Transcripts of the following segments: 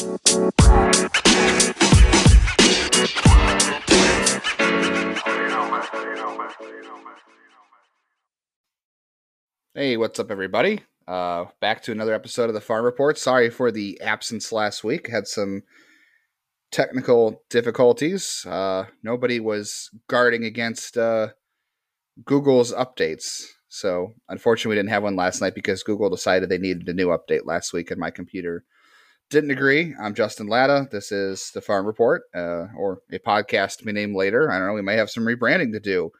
Hey, what's up, everybody? Uh, back to another episode of the Farm Report. Sorry for the absence last week. Had some technical difficulties. Uh, nobody was guarding against uh, Google's updates. So, unfortunately, we didn't have one last night because Google decided they needed a new update last week, and my computer didn't agree. I'm Justin Latta. This is the Farm Report, uh, or a podcast to be named later. I don't know. We may have some rebranding to do.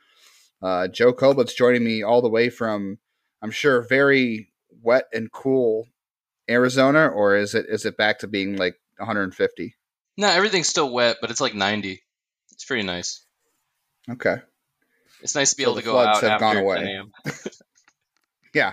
Uh, Joe Koblet's joining me all the way from I'm sure very wet and cool Arizona, or is it is it back to being like 150? No, everything's still wet, but it's like 90. It's pretty nice. Okay. It's nice to be So able to go out have after gone 10 away. a.m. Yeah.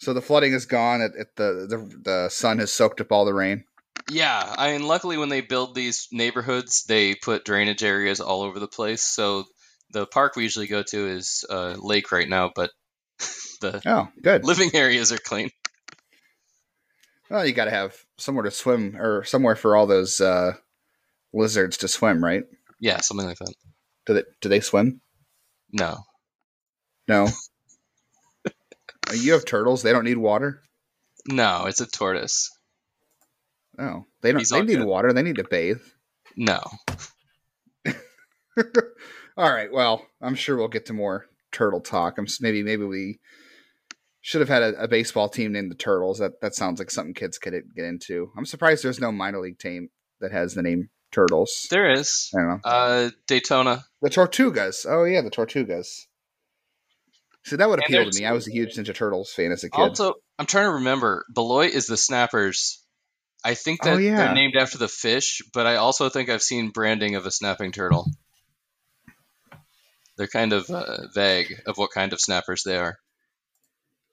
So the flooding is gone. It, it, the, the the sun has soaked up all the rain. Yeah, I mean, luckily when they build these neighborhoods, they put drainage areas all over the place. So the park we usually go to is uh, lake right now, but the Oh, good. living areas are clean. Well, you got to have somewhere to swim or somewhere for all those uh, lizards to swim, right? Yeah, something like that. Do they do they swim? No, No. Uh, you have turtles. They don't need water. no, it's a tortoise. Oh, they don't. He's They need good. water. They need to bathe. No, All right. Well, I'm sure we'll get to more turtle talk. I'm maybe maybe we should have had a, a baseball team named the Turtles. That that sounds like something kids could get into. I'm surprised there's no minor league team that has the name Turtles. there is I don't know. uh, Daytona. The Tortugas. Oh yeah, the Tortugas. See, that would appeal to me. I was a huge Ninja Turtles fan as a kid. Also, I'm trying to remember. Beloit is the Snappers. I think that Oh, yeah. they're named after the fish, but I also think I've seen branding of a snapping turtle. They're kind of uh, vague of what kind of snappers they are.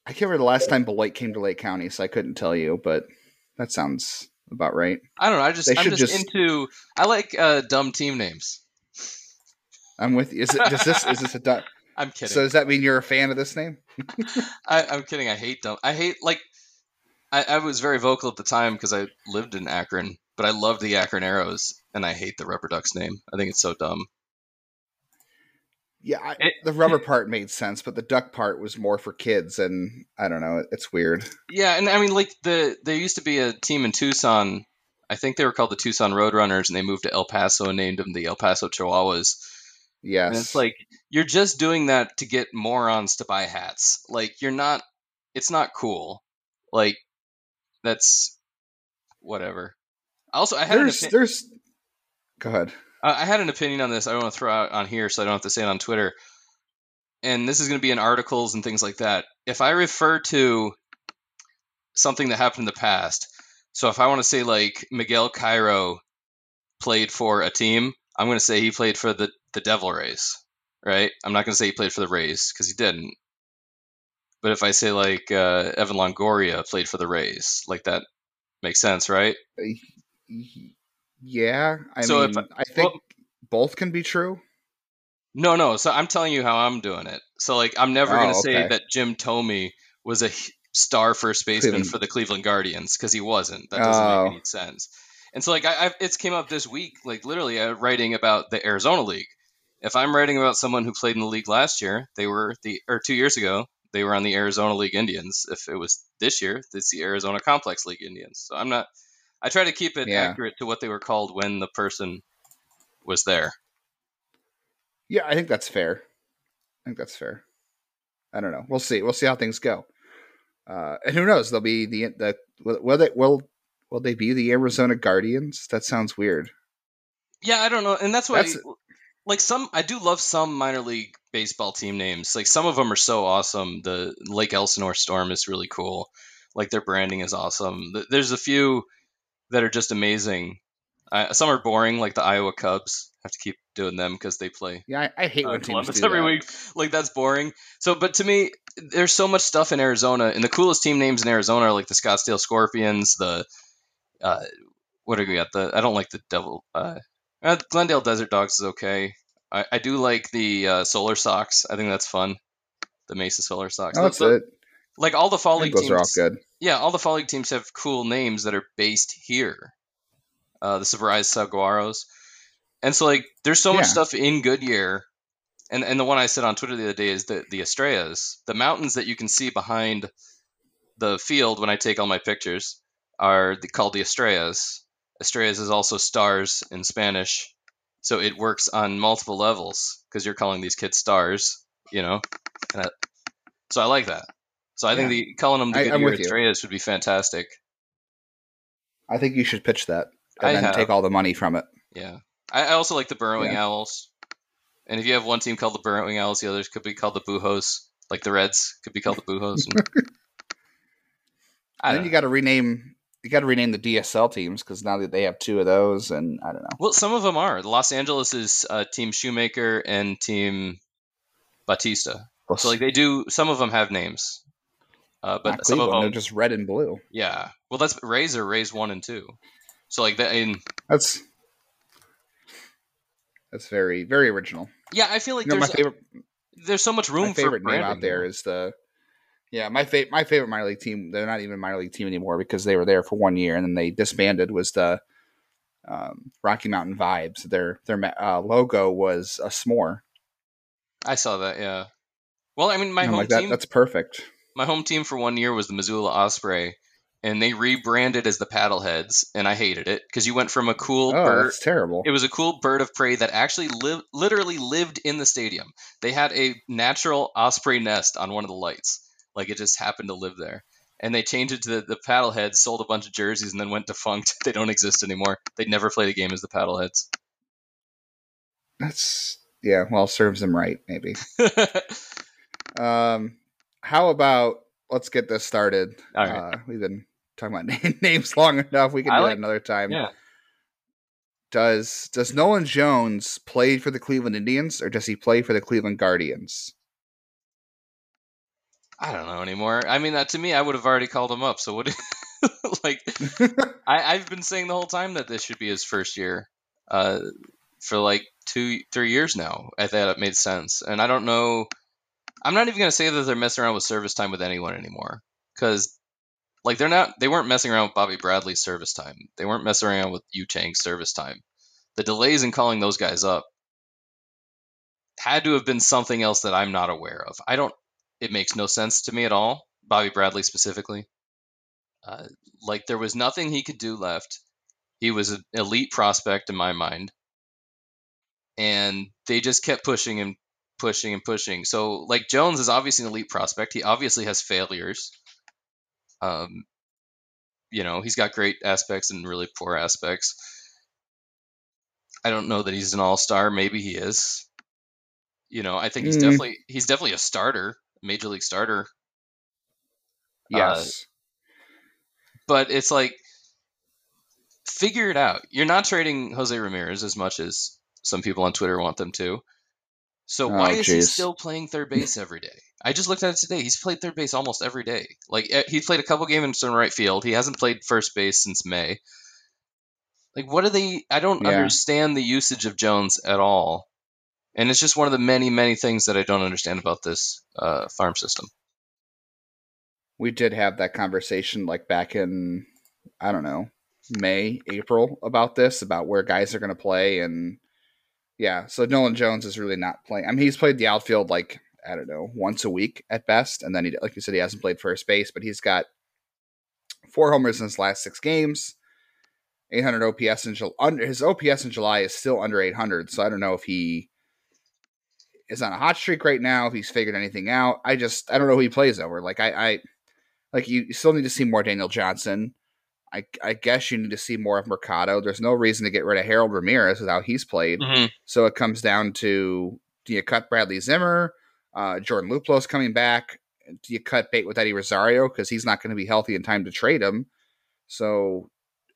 I can't remember the last time Beloit came to Lake County, so I couldn't tell you, but that sounds about right. I don't know. I just I'm just, just- into. I like uh, dumb team names. I'm with you. Is it? Does this? Is this a? Du- I'm kidding. So does that mean you're a fan of this name? I, I'm kidding. I hate dumb. I hate like. I, I was very vocal at the time because I lived in Akron, but I loved the Akron Aeros, and I hate the Rubber Ducks name. I think it's so dumb. Yeah, I, It- the rubber part made sense, but the duck part was more for kids, and I don't know. It's weird. Yeah, and I mean, like the there used to be a team in Tucson. I think they were called the Tucson Roadrunners, and they moved to El Paso and named them the El Paso Chihuahuas. Yes, And it's like you're just doing that to get morons to buy hats. Like you're not. It's not cool. Like that's whatever. Also, I had an there's opi- there's. Go ahead. uh, I had an opinion on this. I don't want to throw out on here, so I don't have to say it on Twitter. And this is going to be in articles and things like that. If I refer to something that happened in the past, so if I want to say like Miguel Cairo played for a team, I'm going to say he played for the the Devil Rays, right? I'm not going to say he played for the Rays because he didn't. But if I say like uh, Evan Longoria played for the Rays, like that makes sense, right? Yeah, I So mean, if I- think well- both can be true. No, no. So I'm telling you how I'm doing it. So like I'm never Oh, going to say that Jim Thome was a star first baseman Cleveland- for the Cleveland Guardians because he wasn't. That doesn't Oh. make any sense. And so like I, I've, it's came up this week, like literally uh, writing about the Arizona League. If I'm writing about someone who played in the league last year, they were the or two years ago, they were on the Arizona League Indians. If it was this year, it's the Arizona Complex League Indians. So I'm not. I try to keep it Yeah. accurate to what they were called when the person was there. Yeah, I think that's fair. I think that's fair. I don't know. We'll see. We'll see how things go. Uh, and who knows? They'll be the the will they will will they be the Arizona Guardians? That sounds weird. Yeah, I don't know, and that's why, That's- like some, I do love some minor league baseball team names. Like some of them are so awesome. The Lake Elsinore Storm is really cool. Like their branding is awesome. There's a few that are just amazing. Uh, some are boring, like the Iowa Cubs. Have to keep doing them because they play Yeah, I, I hate uh, when teams Columbus do every that. week. Like that's boring. So, but to me, there's so much stuff in Arizona, and the coolest team names in Arizona are like the Scottsdale Scorpions, the uh, what do we got? The I don't like the Devil. Uh, uh, Glendale Desert Dogs is okay. I, I do like the uh, Solar Sox. I think that's fun. The Mesa Solar Sox. Oh, that's it. Like all the fall league those are all teams. good. Yeah, all the fall league teams have cool names that are based here. uh, the Surprise Saguaros. And so like there's so much stuff in Goodyear. And and the one I said on Twitter the other day is the the Estrellas. The mountains that you can see behind the field when I take all my pictures are the, called the Estrellas. Estrellas is also stars in Spanish. So it works on multiple levels because you're calling these kids stars, you know. And I, so I like that. So I think the calling them the I- Goodyear. Estrellas would be fantastic. I think you should pitch that and I then have. take all the money from it. Yeah. I, I also like the burrowing Yeah. owls. And if you have one team called the burrowing owls, the others could be called the buhos. Like the Reds could be called the buhos. And, I And don't then you got to rename. You got to rename the DSL teams because now that they have two of those, and I don't know. Well, some of them are. Los Angeles is uh, Team Shoemaker and Team Bautista. So like they do. Some of them have names, uh, but some of them, they're just red and blue. yeah. Well, that's Rays are Rays one and two. So like that. In That's that's very very original. yeah, I feel like You know, my there's favorite there's so much room my favorite for name branding out there is the yeah my fa- my favorite minor league team. They're not even a minor league team anymore because they were there for one year and then they disbanded. Was the um, Rocky Mountain Vibes? Their their uh, logo was a s'more. I saw that. Yeah. Well, I mean, my I'm home like that, team. that's perfect. my home team for one year was the Missoula Osprey, and they rebranded as the Paddleheads, and I hated it because you went from a cool Oh, bird. that's terrible. It was a cool bird of prey that actually lived, literally lived in the stadium. They had a natural osprey nest on one of the lights, like it just happened to live there. And they changed it to the, the Paddleheads, sold a bunch of jerseys, and then went defunct. They don't exist anymore. They never played a game as the Paddleheads. That's yeah. Well, serves them right, maybe. Um, how about let's get this started. Right. Uh, we've been talking about names long enough. We can I do like- that another time. yeah. Does Does Nolan Jones play for the Cleveland Indians or does he play for the Cleveland Guardians? I don't know anymore. I mean, that to me, I would have already called him up. So what? like, I, I've been saying the whole time that this should be his first year, uh, for like two, three years now. I thought it made sense, and I don't know. I'm not even gonna say that they're messing around with service time with anyone anymore, because like they're not. They weren't messing around with Bobby Bradley's service time. They weren't messing around with Yu Chang's service time. The delays in calling those guys up had to have been something else that I'm not aware of. I don't. It makes no sense to me at all. Bobby Bradley specifically. Uh, like there was nothing he could do left. He was an elite prospect in my mind, and they just kept pushing and pushing and pushing. So like Jones is obviously an elite prospect. He obviously has failures. Um, you know, he's got great aspects and really poor aspects. I don't know that he's an all star. Maybe he is. You know, I think he's Mm. definitely he's definitely a starter, major league starter. yes. but it's like figure it out. You're not trading Jose Ramirez as much as some people on Twitter want them to. So why Oh, is he still playing third base every day? I just looked at it today. He's played third base almost every day. Like eh, he's played a couple games in right field. He hasn't played first base since May. Like what are they? I don't Yeah. understand the usage of Jones at all. And it's just one of the many, many things that I don't understand about this uh, farm system. we did have that conversation like back in I don't know May April about this about where guys are going to play and yeah so Nolan Jones is really not playing I mean he's played the outfield like I don't know once a week at best and then he like you said he hasn't played first base but he's got four homers in his last six games 800 OPS in July his OPS in July is still under 800 so I don't know if he is on a hot streak right now if he's figured anything out I just I don't know who he plays over like I I like you, you still need to see more Daniel Johnson. I, I guess you need to see more of Mercado. There's no reason to get rid of Harold Ramirez with how he's played. So it comes down to do you cut Bradley Zimmer? Uh, Jordan Luplow's coming back. Do you cut bait with Eddie Rosario because he's not going to be healthy in time to trade him? So,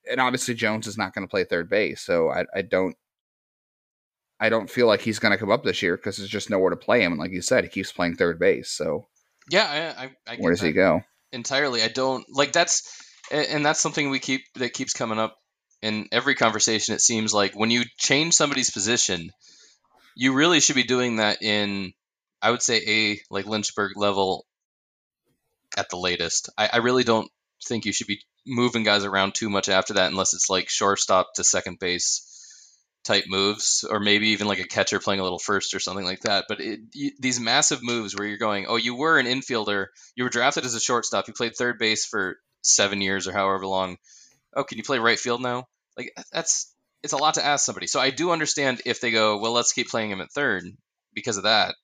and obviously Jones is not going to play third base. So I, I don't, I don't feel like he's going to come up this year because there's just nowhere to play him. And like you said, he keeps playing third base. So Yeah, I, I, I where does he go? entirely. I don't like that's and that's something we keep that keeps coming up in every conversation. It seems like when you change somebody's position, you really should be doing that in I would say a like Lynchburg level at the latest. I, I really don't think you should be moving guys around too much after that, unless it's like shortstop to second base type moves, or maybe even like a catcher playing a little first or something like that. But it, you, these massive moves where you're going, oh, you were an infielder, you were drafted as a shortstop, you played third base for seven years or however long. Oh, can you play right field now? Like that's it's a lot to ask somebody. So I do understand if they go, well, let's keep playing him at third because of that.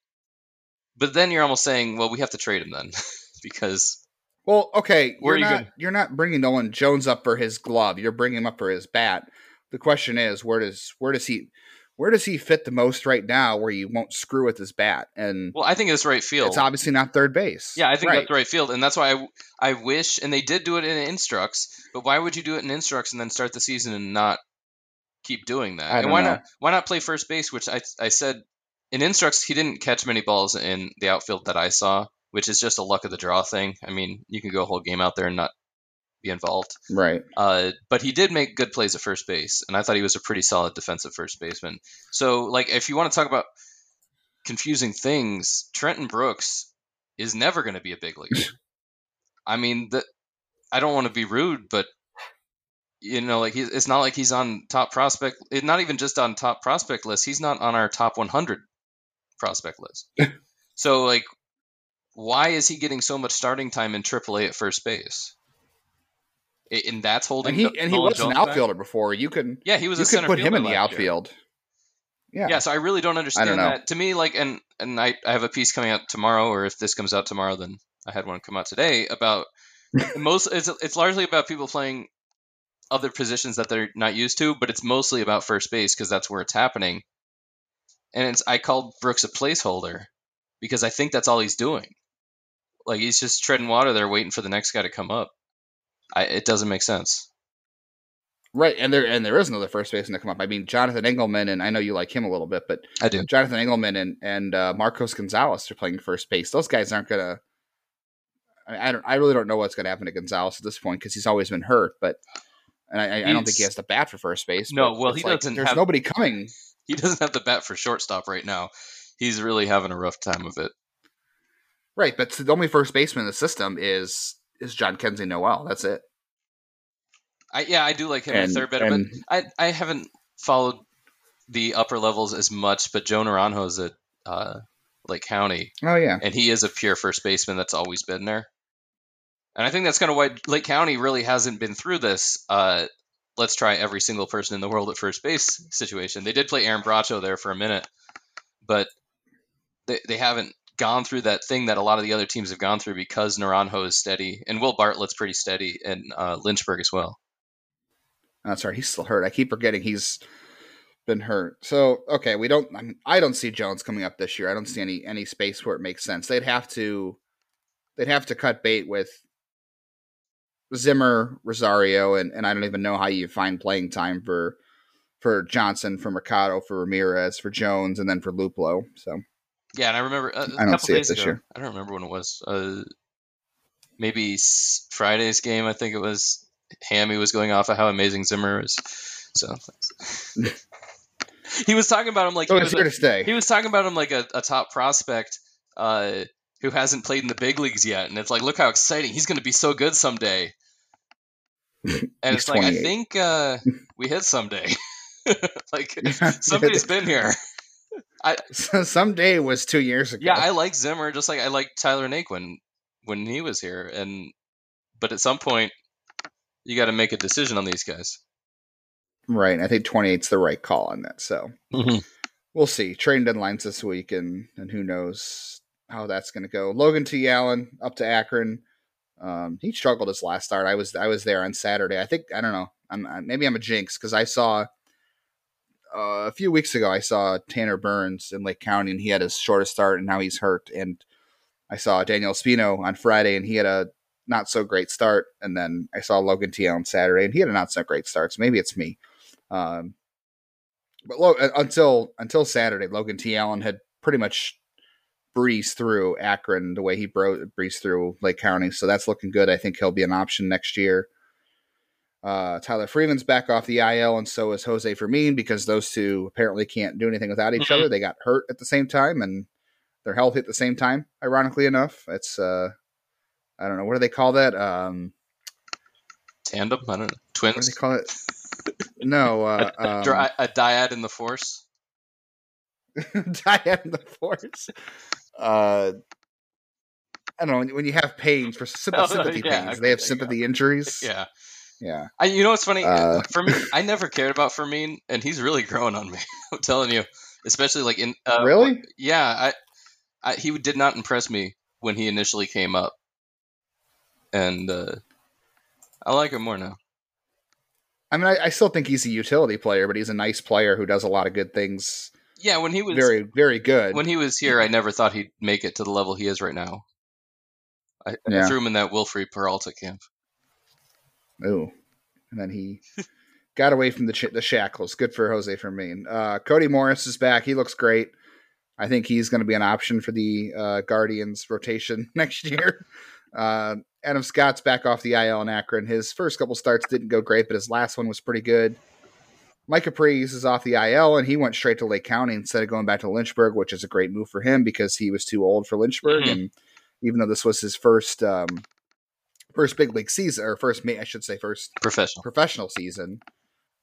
But then you're almost saying, well, we have to trade him then because Well, okay, you're are you not you're not bringing Nolan Jones up for his glove. You're bringing him up for his bat. The question is, where does where does he where does he fit the most right now? Where you won't screw with his bat, and well, I think it's right field. it's obviously not third base. Yeah, I think Right. that's right field, and that's why I, I wish, and they did do it in Instructs, but why would you do it in Instructs and then start the season and not keep doing that? And why know. not why not play first base? Which I I said in Instructs he didn't catch many balls in the outfield that I saw, which is just a luck of the draw thing. I mean, you can go a whole game out there and not be involved. Right. Uh, but he did make good plays at first base, and I thought he was a pretty solid defensive first baseman. So, like, if you want to talk about confusing things, Trenton Brooks is never going to be a big leaguer. I mean, the, I don't want to be rude, but you know, like, he, it's not like he's on top prospect. It, not even just on top prospect list. He's not on our top 100 prospect list. so, like, why is he getting so much starting time in AAA at first base? And that's holding. And he and he was an Jones back? outfielder before. You can Yeah, he was you a could put him in the last year. outfield. Yeah. Yeah. so I really don't understand know. that. To me, like, and and I, I have a piece coming out tomorrow, or if this comes out tomorrow, then I had one come out today about most. It's it's largely about people playing other positions that they're not used to, but it's mostly about first base because that's where it's happening. And it's I called Brooks a placeholder because I think that's all he's doing. Like he's just treading water there, waiting for the next guy to come up. I, it doesn't make sense. Right, and there and there is another first baseman to come up. I mean, Jonathan Engelmann, and I know you like him a little bit, but I do. Jonathan Engelmann and and uh, Marcos Gonzalez are playing first base. Those guys aren't gonna. I, I don't. I really don't know what's gonna happen to Gonzalez at this point because he's always been hurt. But and I, I don't think he has the bat for first base. No, well, he like, doesn't There's have- nobody coming. He doesn't have the bat for shortstop right now. He's really having a rough time of it. Right, but the only first baseman in the system is is Jhonkensy Noel. That's it. I yeah, I do like him And- third better, and- but I I haven't followed the upper levels as much. But Joe Naranjo's at uh, Lake County, Oh yeah, and he is a pure first baseman that's always been there. And I think that's kind of why Lake County really hasn't been through this. Uh, let's try every single person in the world at first base situation. They did play Aaron Bracho there for a minute, but they they haven't gone through that thing that a lot of the other teams have gone through because Naranjo is steady and Will Bartlett's pretty steady and uh, Lynchburg as well. that's right. He's still hurt. I keep forgetting he's been hurt. So okay, we don't. I, mean, I don't see Jones coming up this year. I don't see any any space where it makes sense. They'd have to, they'd have to cut bait with Zimmer, Rosario, and and I don't even know how you find playing time for for Johnson, for Mercado, for Ramirez, for Jones, and then for Luplow. So Yeah, and I remember uh, a I don't couple see it days this ago. year. I don't remember when it was. Uh, maybe Friday's game. I think it was. Hammy was going off of how amazing Zimmer is. So he was talking about him like so he was, here a, to stay. he was talking about him like a, a top prospect uh, who hasn't played in the big leagues yet, and it's like, look how exciting he's going to be so good someday. And it's like, I think uh, we hit someday. like somebody's been here. Someday was two years ago. Yeah, I like Zimmer just like I like Tyler Naquin when he was here, and but at some point you got to make a decision on these guys. right. I think 28's the right call on that. So we'll see. Trading deadlines this week, and and who knows how that's going to go. Logan T. Allen up to Akron. Um, he struggled his last start. I was I was there on Saturday. I think I don't know. I'm I- maybe I'm a jinx because I saw uh, a few weeks ago I saw Tanner Burns in Lake County, and he had his shortest start, and now he's hurt. And I saw Daniel Espino on Friday, and he had a not so great start. And then I saw Logan T. Allen Saturday, and he had a not so great start. So maybe it's me. Um, but lo- uh, until until Saturday, Logan T. Allen had pretty much breezed through Akron the way he bro- breezed through Lake County. So that's looking good. I think he'll be an option next year. Uh, Tyler Freeman's back off the IL, and so is Jose Fermin because those two apparently can't do anything without each Mhm. other. They got hurt at the same time, and they're healthy at the same time. Ironically enough, it's uh, I don't know what do they call that? Um, tandem. I don't know. Twins? What do they call it? No, uh, um, a dyad in the force. dyad in the force. Uh, I don't know when, you have pains for symp- Oh, sympathy yeah, pains. okay, They have sympathy injuries. Yeah. Yeah. I, you know what's funny? Uh, for me, I never cared about Fermin, and he's really growing on me. I'm telling you, especially like in uh, Really? Yeah, I, I he did not impress me when he initially came up, and uh, I like him more now. I mean, I, I still think he's a utility player, but he's a nice player who does a lot of good things. Yeah, when he was Very, very good. when he was here, I never thought he'd make it to the level he is right now. I, Yeah. I threw him in that Wilfried Peralta camp. Ooh. And then he got away from the ch- the shackles. Good for Jose Fermin. Uh, Cody Morris is back. He looks great. I think he's going to be an option for the uh, Guardians rotation next year. Uh, Adam Scott's back off the IL in Akron. His first couple starts didn't go great, but his last one was pretty good. Micah Pries is off the IL, and he went straight to Lake County instead of going back to Lynchburg, which is a great move for him because he was too old for Lynchburg. Mhm. And even though this was his first um, first big league season, or first, I should say, first Professional. professional season.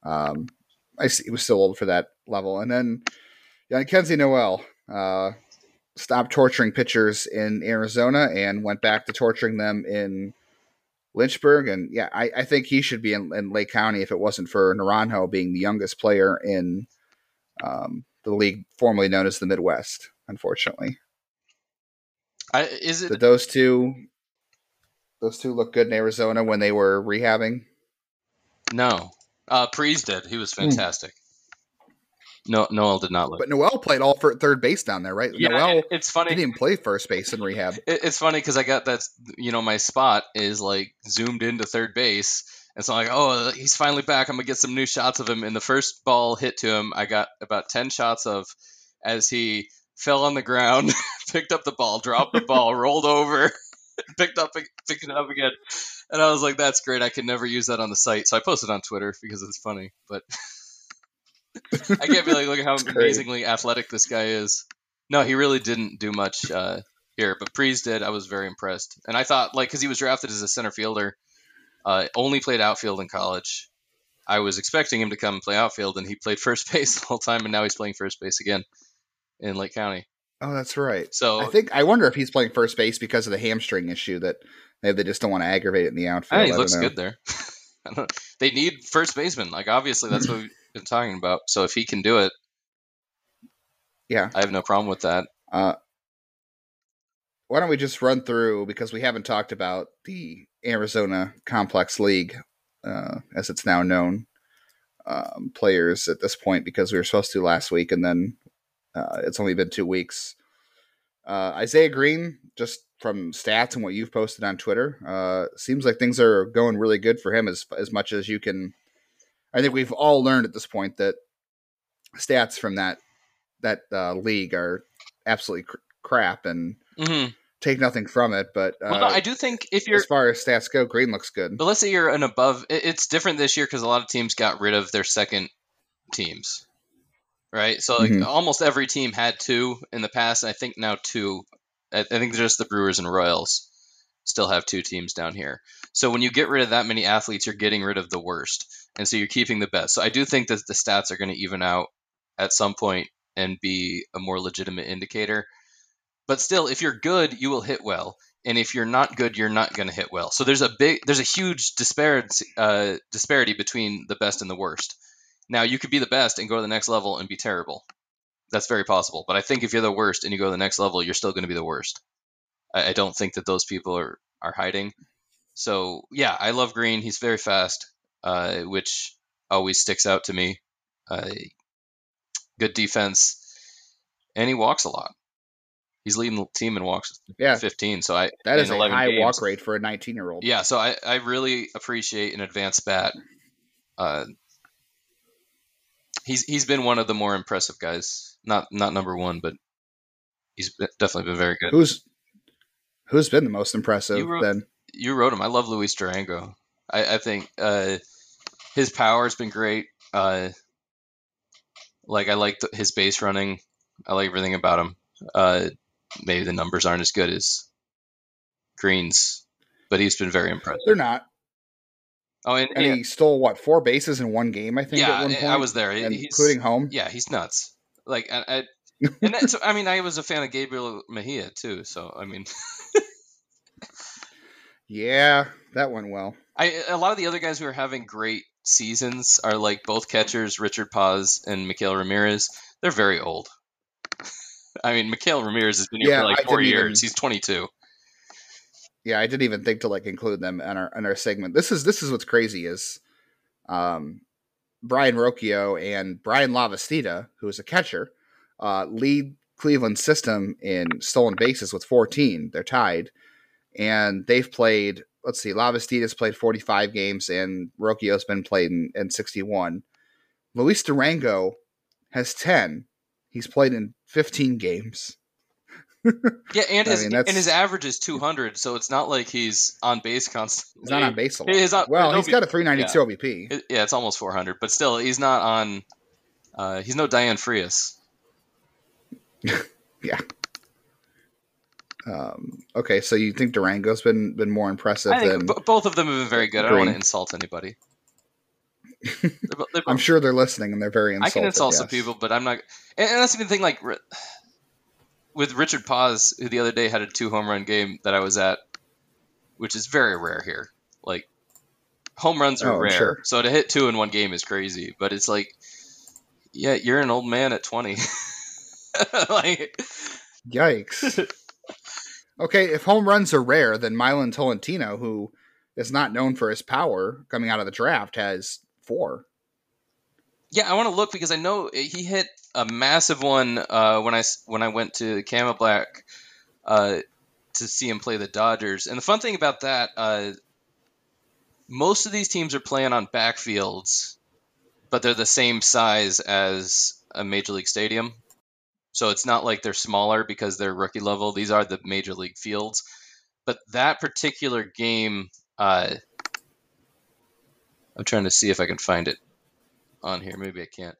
Um, I see, he was still old for that level. And then yeah, Kenzie Noel uh, stopped torturing pitchers in Arizona and went back to torturing them in Lynchburg. And yeah, I, I think he should be in, in Lake County if it wasn't for Naranjo being the youngest player in um, the league formerly known as the Midwest. Unfortunately, I, is it did those two those two look good in Arizona when they were rehabbing? no? Uh, Pries did. He was fantastic. No, Noel did not look. But Noel played all for third base down there, right? yeah, Noel it- it's funny. He didn't even play first base in rehab. It, it's funny because I got that. You know, my spot is like zoomed into third base, and so I'm like, oh, he's finally back. I'm gonna get some new shots of him. And the first ball hit to him, I got about ten shots of as he fell on the ground, picked up the ball, dropped the ball, rolled over, picked up, picked it up again. And I was like, that's great. I can never use that on the site. So I posted on Twitter because it's funny. But I can't be like, look at how amazingly athletic this guy is. No, he really didn't do much uh, here, but Pries did. I was very impressed, and I thought like because he was drafted as a center fielder, uh, only played outfield in college. I was expecting him to come play outfield, and he played first base the whole time, and now he's playing first base again in Lake County. Oh, that's right. So I think I wonder if he's playing first base because of the hamstring issue that maybe they just don't want to aggravate it in the outfield. Think he looks good there. They need first baseman. Like obviously, that's what we've been talking about. So if he can do it, Yeah. I have no problem with that. Uh, why don't we just run through because we haven't talked about the Arizona Complex League, uh, as it's now known, um, players at this point because we were supposed to last week and then uh, it's only been two weeks. Uh, Isaiah Green, just from stats and what you've posted on Twitter, uh, seems like things are going really good for him as as much as you can. I think we've all learned at this point that stats from that that uh, league are absolutely cr- crap and hmm take nothing from it. But uh, well, no, I do think if you're as far as stats go, Green looks good. But let's say you're an above. It's different this year because a lot of teams got rid of their second teams, right? So like Mhm. almost every team had two in the past. I think now two. I, I think just the Brewers and Royals still have two teams down here. So when you get rid of that many athletes, you're getting rid of the worst, and so you're keeping the best. So I do think that the stats are going to even out at some point and be a more legitimate indicator. But still, if you're good, you will hit well and if you're not good, you're not going to hit well. So there's a big, there's a huge disparity, uh, disparity between the best and the worst. Now you could be the best and go to the next level and be terrible. That's very possible. But I think if you're the worst and you go to the next level, you're still going to be the worst. I, I don't think that those people are are hiding. So yeah, I love Green. He's very fast, uh, which always sticks out to me. Uh, good defense, and he walks a lot. He's leading the team in walks Yeah, 15. So I that is a 11 high games. walk rate for a 19 year old. Yeah, so I, I really appreciate an advanced bat. Uh, he's he's been one of the more impressive guys. Not not number one, but he's definitely been very good. Who's who's been the most impressive You wrote- then? You wrote him. I love Luis Durango. I, I think uh, his power has been great. Uh, like I like the, his base running. I like everything about him. Uh, maybe the numbers aren't as good as Green's, but he's been very impressive. They're not. Oh, and, and yeah, he stole what four bases in one game? I think. yeah, at one I- point, I was there, He- and he's- including home. Yeah, he's nuts. Like, I, I, and that's, I mean, I was a fan of Gabriel Mejia too. So, I mean, Yeah, that went well. I a lot of the other guys who are having great seasons are like both catchers, Richard Paz and Mikael Ramirez. They're very old. I mean, Mikael Ramirez has been here Yeah, for like I four years. even- He's 22. Yeah, I didn't even think to like include them in our in our segment. This is this is what's crazy is, um, Brayan Rocchio and Bryan Lavastida, who is a catcher, uh, lead Cleveland system in stolen bases with 14. They're tied, and they've played. Let's see, Lavastida's played 45 games, and Rocchio's been played in, in 61. Luis Durango has 10. He's played in 15 games. Yeah, and I his mean, and his average is 200, so it's not like he's on base constantly. He's not on base a lot. He's not- well, he's got a 392 OBP. It- yeah, it's almost 400, but still, he's not on. Uh, he's no Dayan Frias. Yeah. Um, okay, so you think Durango's been been more impressive I think than? b- both of them have been very good. I don't want to insult anybody. They're they're I'm sure they're listening and they're very I can insult some people, but I'm not. And, and that's even the thing. Like with Richard Paz, who the other day had a two home run game that I was at, which is very rare here. Like home runs are Oh, rare, sure. so to hit two in one game is crazy. But it's like, yeah, you're an old man at 20. like, Yikes. okay, if home runs are rare, then Milan Tolentino, who is not known for his power coming out of the draft, has four. Yeah, I want to look because I know he hit a massive one uh, when I when I went to Camelback uh, to see him play the Dodgers. And the fun thing about that, uh, most of these teams are playing on backfields, but they're the same size as a major league stadium. So it's not like they're smaller because they're rookie level. These are the major league fields. But that particular game, uh, I'm trying to see if I can find it on here. Maybe I can't.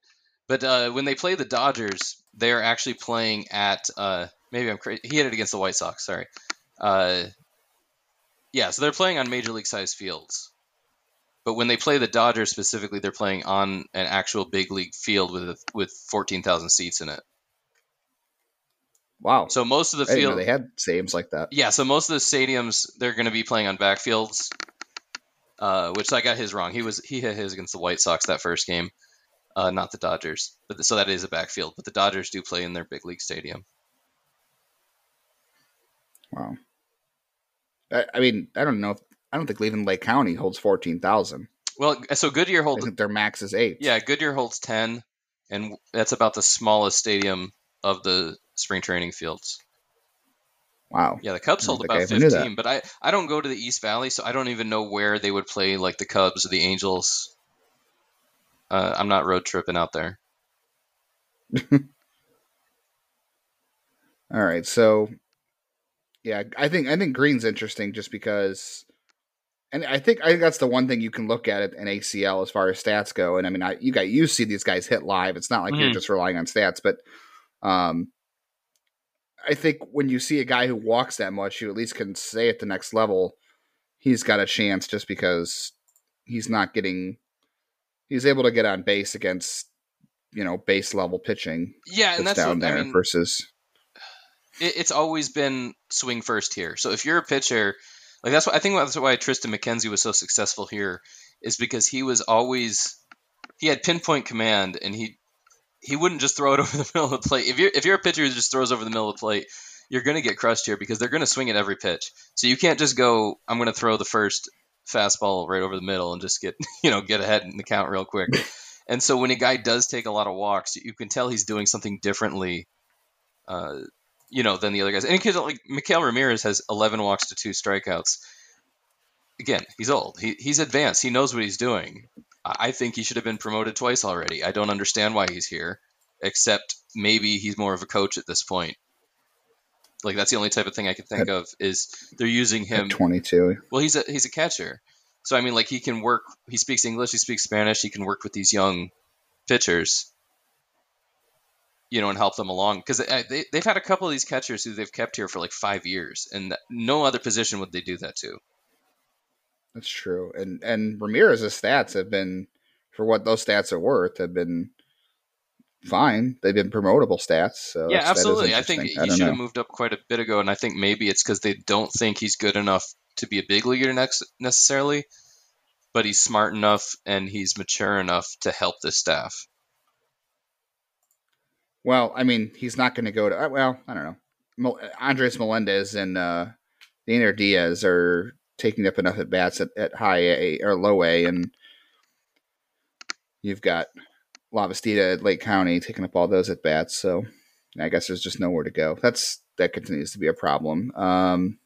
But uh, when they play the Dodgers, they are actually playing at. Uh, maybe I'm crazy. He hit it against the White Sox. Sorry. Uh, yeah, so they're playing on major league size fields. But when they play the Dodgers specifically, they're playing on an actual big league field with with 14,000 seats in it. Wow. So most of the I didn't know field, they had stadiums like that. yeah. So most of the stadiums they're going to be playing on backfields, uh, which I got his wrong. He was he hit his against the White Sox that first game, uh, not the Dodgers. But so that is a backfield. But the Dodgers do play in their big league stadium. Wow. I, I mean, I don't know. If, I don't think Cleveland Lake County holds 14,000. Well, so Goodyear I holds think their max is eight. yeah Goodyear holds ten, and that's about the smallest stadium of the spring training fields. Wow. Yeah, the Cubs hold about even knew that. 15, but I, I don't go to the East Valley, so I don't even know where they would play like the Cubs or the Angels. Uh, I'm not road tripping out there. All right, so yeah, I think I think Green's interesting just because, and I think I think that's the one thing you can look at it in ACL as far as stats go. And I mean, I you got you see these guys hit live. It's not like you're Mhm. just relying on stats, but um, I think when you see a guy who walks that much, you at least can say at the next level, he's got a chance just because he's not getting, he's able to get on base against you know base level pitching Yeah, and that's, down what, I there mean. versus it, it's always been swing first here. So if you're a pitcher, like that's what I think that's why Triston McKenzie was so successful here, is because he was always he had pinpoint command and he he wouldn't just throw it over the middle of the plate. If you're if you're a pitcher who just throws over the middle of the plate, you're going to get crushed here because they're going to swing at every pitch. So you can't just go I'm going to throw the first fastball right over the middle and just get you know get ahead in the count real quick. And so when a guy does take a lot of walks, you can tell he's doing something differently. Uh, you know, than the other guys. And because like Mikael Ramirez has 11 walks to two strikeouts. Again, he's old. He, he's advanced. He knows what he's doing. I think he should have been promoted twice already. I don't understand why he's here, except maybe he's more of a coach at this point. Like that's the only type of thing I can think of is they're using him. 22. Well, he's a he's a catcher, so I mean, like he can work. He speaks English. He speaks Spanish. He can work with these young pitchers, you know, and help them along. Because uh, they they've had a couple of these catchers who they've kept here for like five years, and no other position would they do that to. That's true. And and Ramirez's stats have been, for what those stats are worth, have been fine. They've been promotable stats. So yeah, absolutely. I think he should have moved up quite a bit ago, and I think maybe it's because they don't think he's good enough to be a big leaguer next necessarily, but he's smart enough and he's mature enough to help the staff. Well, I mean, he's not going to go to. uh, Well, I don't know. Andres Melendez and uh, Diaz are taking up enough at bats at, at high A or low A, and you've got Lavastida at Lake County taking up all those at bats. So I guess there's just nowhere to go. That's that continues to be a problem. Um,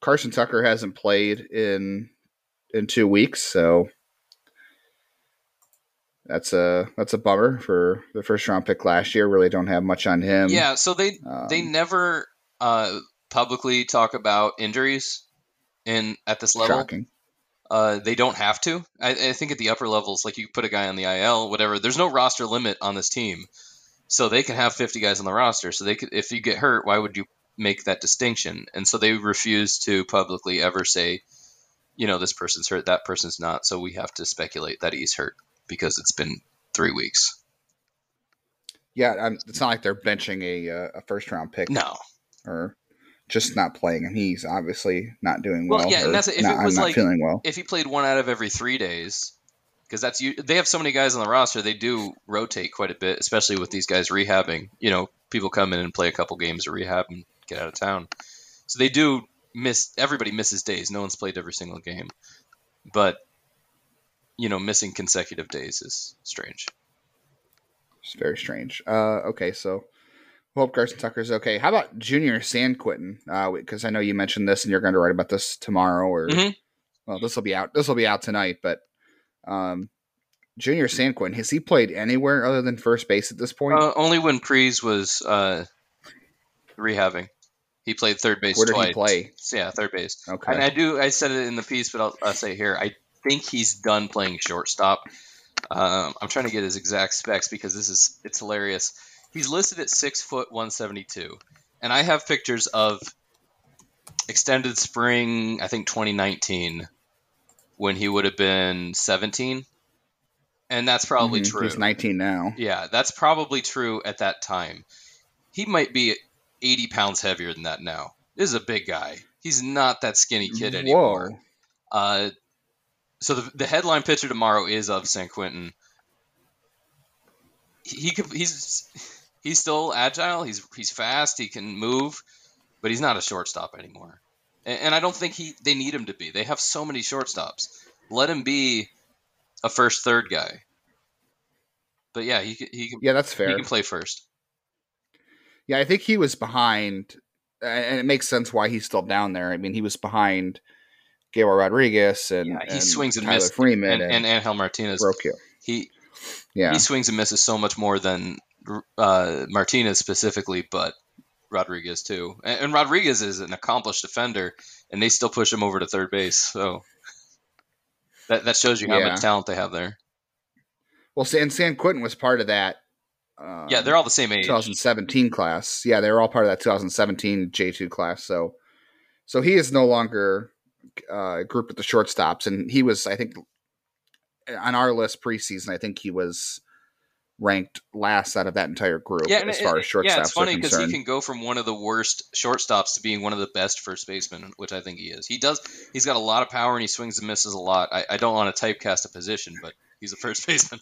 Carson Tucker hasn't played in in two weeks, so that's a that's a bummer for the first round pick last year. Really don't have much on him. yeah, so they Um, they never uh, publicly talk about injuries in at this level. shocking. Uh, they don't have to. I, I think at the upper levels, like you put a guy on the IL, whatever. There's no roster limit on this team, so they can have 50 guys on the roster. So they could, if you get hurt, why would you make that distinction? And so they refuse to publicly ever say, you know, this person's hurt, that person's not. So we have to speculate that he's hurt because it's been three weeks. Yeah, i it's not like they're benching a uh, a first round pick No, or just not playing him. He's obviously not doing Well, well. yeah, and that's- if it was I'm not like- feeling well. if he played one out of every three days, because that's you. They have so many guys on the roster, they do rotate quite a bit, especially with these guys rehabbing. You know, people come in and play a couple games of rehab and get out of town, so they do miss. Everybody misses days. No one's played every single game, but you know, missing consecutive days is strange. It's very strange. Uh, okay, so hope Carson Tucker's okay. How about Junior Sanquintin? Because I know you mentioned this, and you're going to write about this tomorrow, or Mhm. well, this will be out. This will be out tonight. But um, Junior Sanquintin has he played anywhere other than first base at this point? Uh, only when Pries was uh, rehabbing, he played third base Where did twice. he play? Yeah, third base. Okay, And I do. I said it in the piece, but I'll, I'll say it here. I think he's done playing shortstop. Um, I'm trying to get his exact specs because this is it's hilarious. He's listed at six foot one seventy two, and I have pictures of extended spring. I think 2019 when he would have been 17, and that's probably Mhm, true. He's 19 now. Yeah, that's probably true at that time. He might be 80 pounds heavier than that now. This is a big guy. He's not that skinny kid anymore. Whoa. Uh, so the, the headline picture tomorrow is of Sanquintin. He, he could, he's he's still agile. He's he's fast. He can move, but he's not a shortstop anymore. And, and I don't think he they need him to be. They have so many shortstops. Let him be a first third guy. But yeah, he can, he can Yeah, that's fair. he can play first. Yeah, I think he was behind, and it makes sense why he's still down there. I mean, he was behind Gabriel Rodriguez and, Yeah, he and swings and Tyler misses. Freeman And, and, and Angel Martinez, he Yeah, he swings and misses so much more than uh, Martinez specifically, but Rodriguez too. And, and Rodriguez is an accomplished defender, and they still push him over to third base. So that that shows you how Yeah. much talent they have there. well, San Sanquintin was part of that. Um, Yeah, they're all the same age. 2017 class. Yeah, they were all part of that 2017 J2 class. So, so he is no longer uh, grouped with the shortstops, and he was, I think, on our list preseason. I think he was ranked last out of that entire group Yeah, as it- far as shortstops yeah, it's funny because he can go from one of the worst shortstops to being one of the best first basemen, which I think he is. He does. He's got a lot of power and he swings and misses a lot. I, I don't want to typecast a position, but he's a first baseman.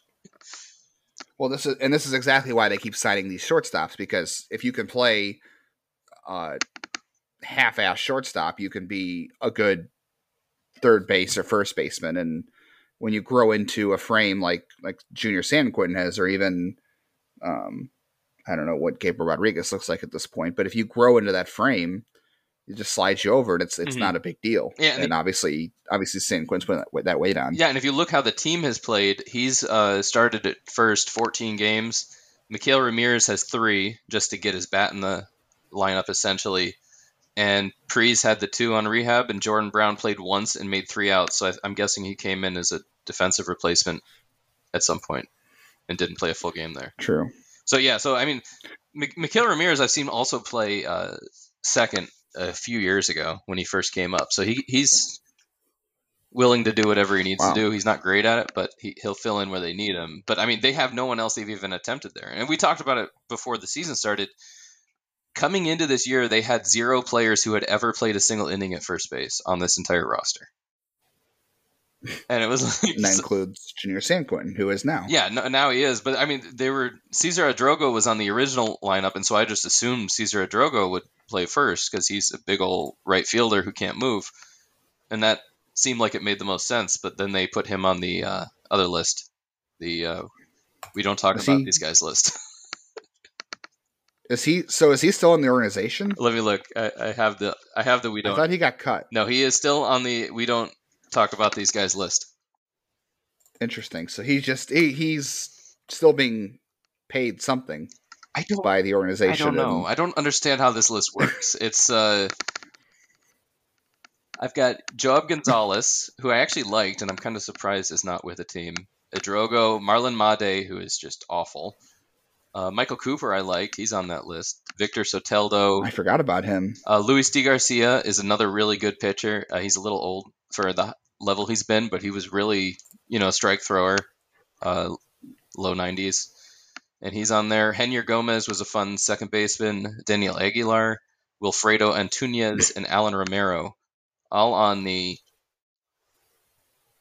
Well, this is and this is exactly why they keep signing these shortstops because if you can play uh, half-ass shortstop, you can be a good third base or first baseman. And when you grow into a frame like like Junior Sanquintin has, or even um, I don't know what Gabriel Rodriguez looks like at this point, but if you grow into that frame, it just slides you over, and it's it's Mhm. not a big deal. Yeah, and and, obviously, obviously Sanquintin's putting that, that weight on. Yeah, and if you look how the team has played, he's uh, started at first 14 games. Mikhail Ramirez has three just to get his bat in the lineup, essentially. And Pries had the two on rehab, and Jordan Brown played once and made three outs. So I, I'm guessing he came in as a defensive replacement at some point and didn't play a full game there. True. So yeah, so I mean, M- Mikhail Ramirez I've seen also play uh, second a few years ago when he first came up. So he he's willing to do whatever he needs Wow. to do. He's not great at it, but he, he'll fill in where they need him. But I mean, they have no one else they've even attempted there. And we talked about it before the season started. Coming into this year, they had zero players who had ever played a single inning at first base on this entire roster. And it was like, And that includes Junior Sanquintin, who is now. yeah, no, now he is. But I mean, they were Cesar Idrogo was on the original lineup, and so I just assumed Cesar Idrogo would play first because he's a big old right fielder who can't move, and that seemed like it made the most sense. But then they put him on the uh, other list, the uh, we don't talk Is about he- these guys list. Is he? So is he still in the organization? Let me look. I, I have the I have the we don't. I thought he got cut. No, he is still on the we don't talk about these guys list. Interesting. So he's just he, he's still being paid something I don't. by the organization. I don't know. and- I don't understand how this list works. it's uh I've got Job Gonzalez, who I actually liked, and I'm kind of surprised is not with the team. Idrogo, Marlon Made, who is just awful. Uh, Michael Cooper, I like. He's on that list. Victor Soteldo. I forgot about him. Uh, Luis D. Garcia is another really good pitcher. Uh, he's a little old for the level he's been, but he was really, you know, a strike thrower, uh, low 90s. And he's on there. Henier Gomez was a fun second baseman. Daniel Aguilar, Wilfredo Antunez, and Alan Romero, all on the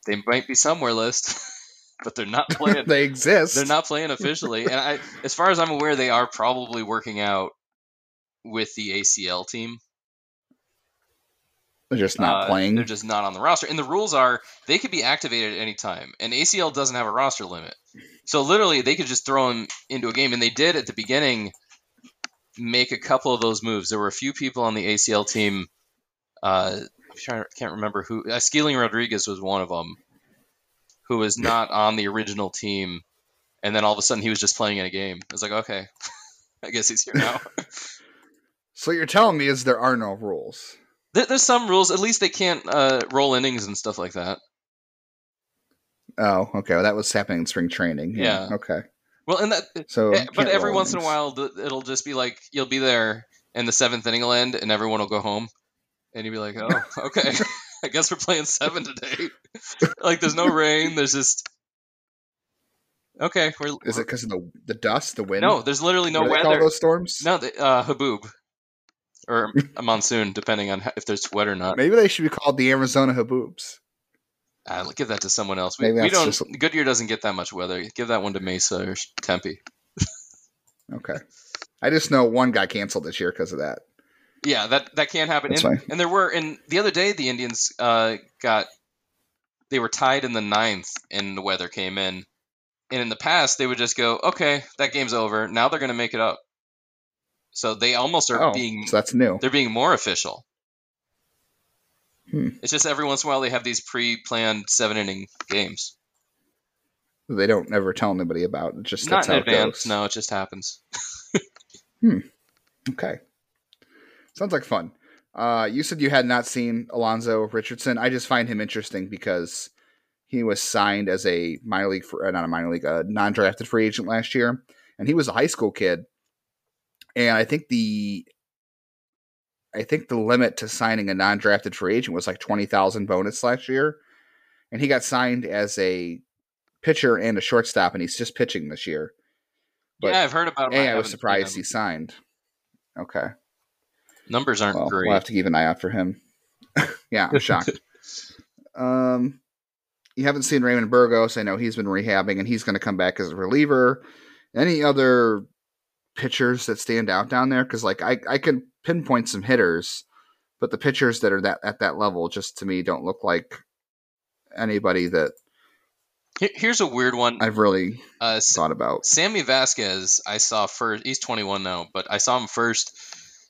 they might be somewhere list, but they're not playing. they exist. They're not playing officially, and I, as far as I'm aware, they are probably working out with the ACL team. They're just not Uh, playing. They're just not on the roster. And the rules are they could be activated at any time. And ACL doesn't have a roster limit. So literally they could just throw him into a game. And they did at the beginning make a couple of those moves. There were a few people on the ACL team. Uh, I'm trying, can't remember who. Uh, Skeeling Rodriguez was one of them, who was not on the original team. And then all of a sudden he was just playing in a game. I was like, okay, I guess he's here now. so what you're telling me is there are no rules. There- There's some rules. At least they can't uh, roll innings and stuff like that. Oh, okay. Well, that was happening in spring training. Yeah. Okay. Well, and that So, but every once in a while, it'll just be like you'll be there, and the seventh inning will end, and everyone will go home, and you'll be like, "Oh, okay, I guess we're playing seven today." like, there's no rain. There's just okay. We're Is it because of the the dust, the wind? no? There's literally no What do they call those storms? No, the, uh, haboob or a monsoon, depending on if there's wet or not. Maybe they should be called the Arizona Haboobs. Uh, give that to someone else. We, we don't. just- Goodyear doesn't get that much weather. Give that one to Mesa or Tempe. Okay. I just know one guy canceled this year because of that. Yeah, that that can happen. And, and there were, and the other day the Indians uh, got they were tied in the ninth, and the weather came in. And in the past, they would just go, "Okay, that game's over. Now they're going to make it up." So they almost are Oh, being so that's new. they're being more official. Hmm. It's just every once in a while they have these pre-planned seven inning games. They don't ever tell anybody about it. Just Not in advance. it. No, it just happens. Hmm. Okay. Sounds like fun. Uh, you said you had not seen Alonzo Richardson. I just find him interesting because he was signed as a minor league, for, uh, not a minor league, a non-drafted free agent last year, and he was a high school kid. And I think the, I think the limit to signing a non-drafted free agent was like twenty thousand bonus last year, and he got signed as a pitcher and a shortstop, and he's just pitching this year. But yeah, I've heard about him. Hey, I was surprised he signed. Okay. Numbers aren't Well, great. we'll have to keep an eye out for him. yeah, I'm shocked. um, you haven't seen Raymond Burgos. I know he's been rehabbing, and he's going to come back as a reliever. Any other pitchers that stand out down there? Because like I, I can pinpoint some hitters, but the pitchers that are that at that level just to me don't look like anybody that Here's a weird one. I've really Uh, thought about. Sammy Vasquez, I saw first. He's 21 now, but I saw him first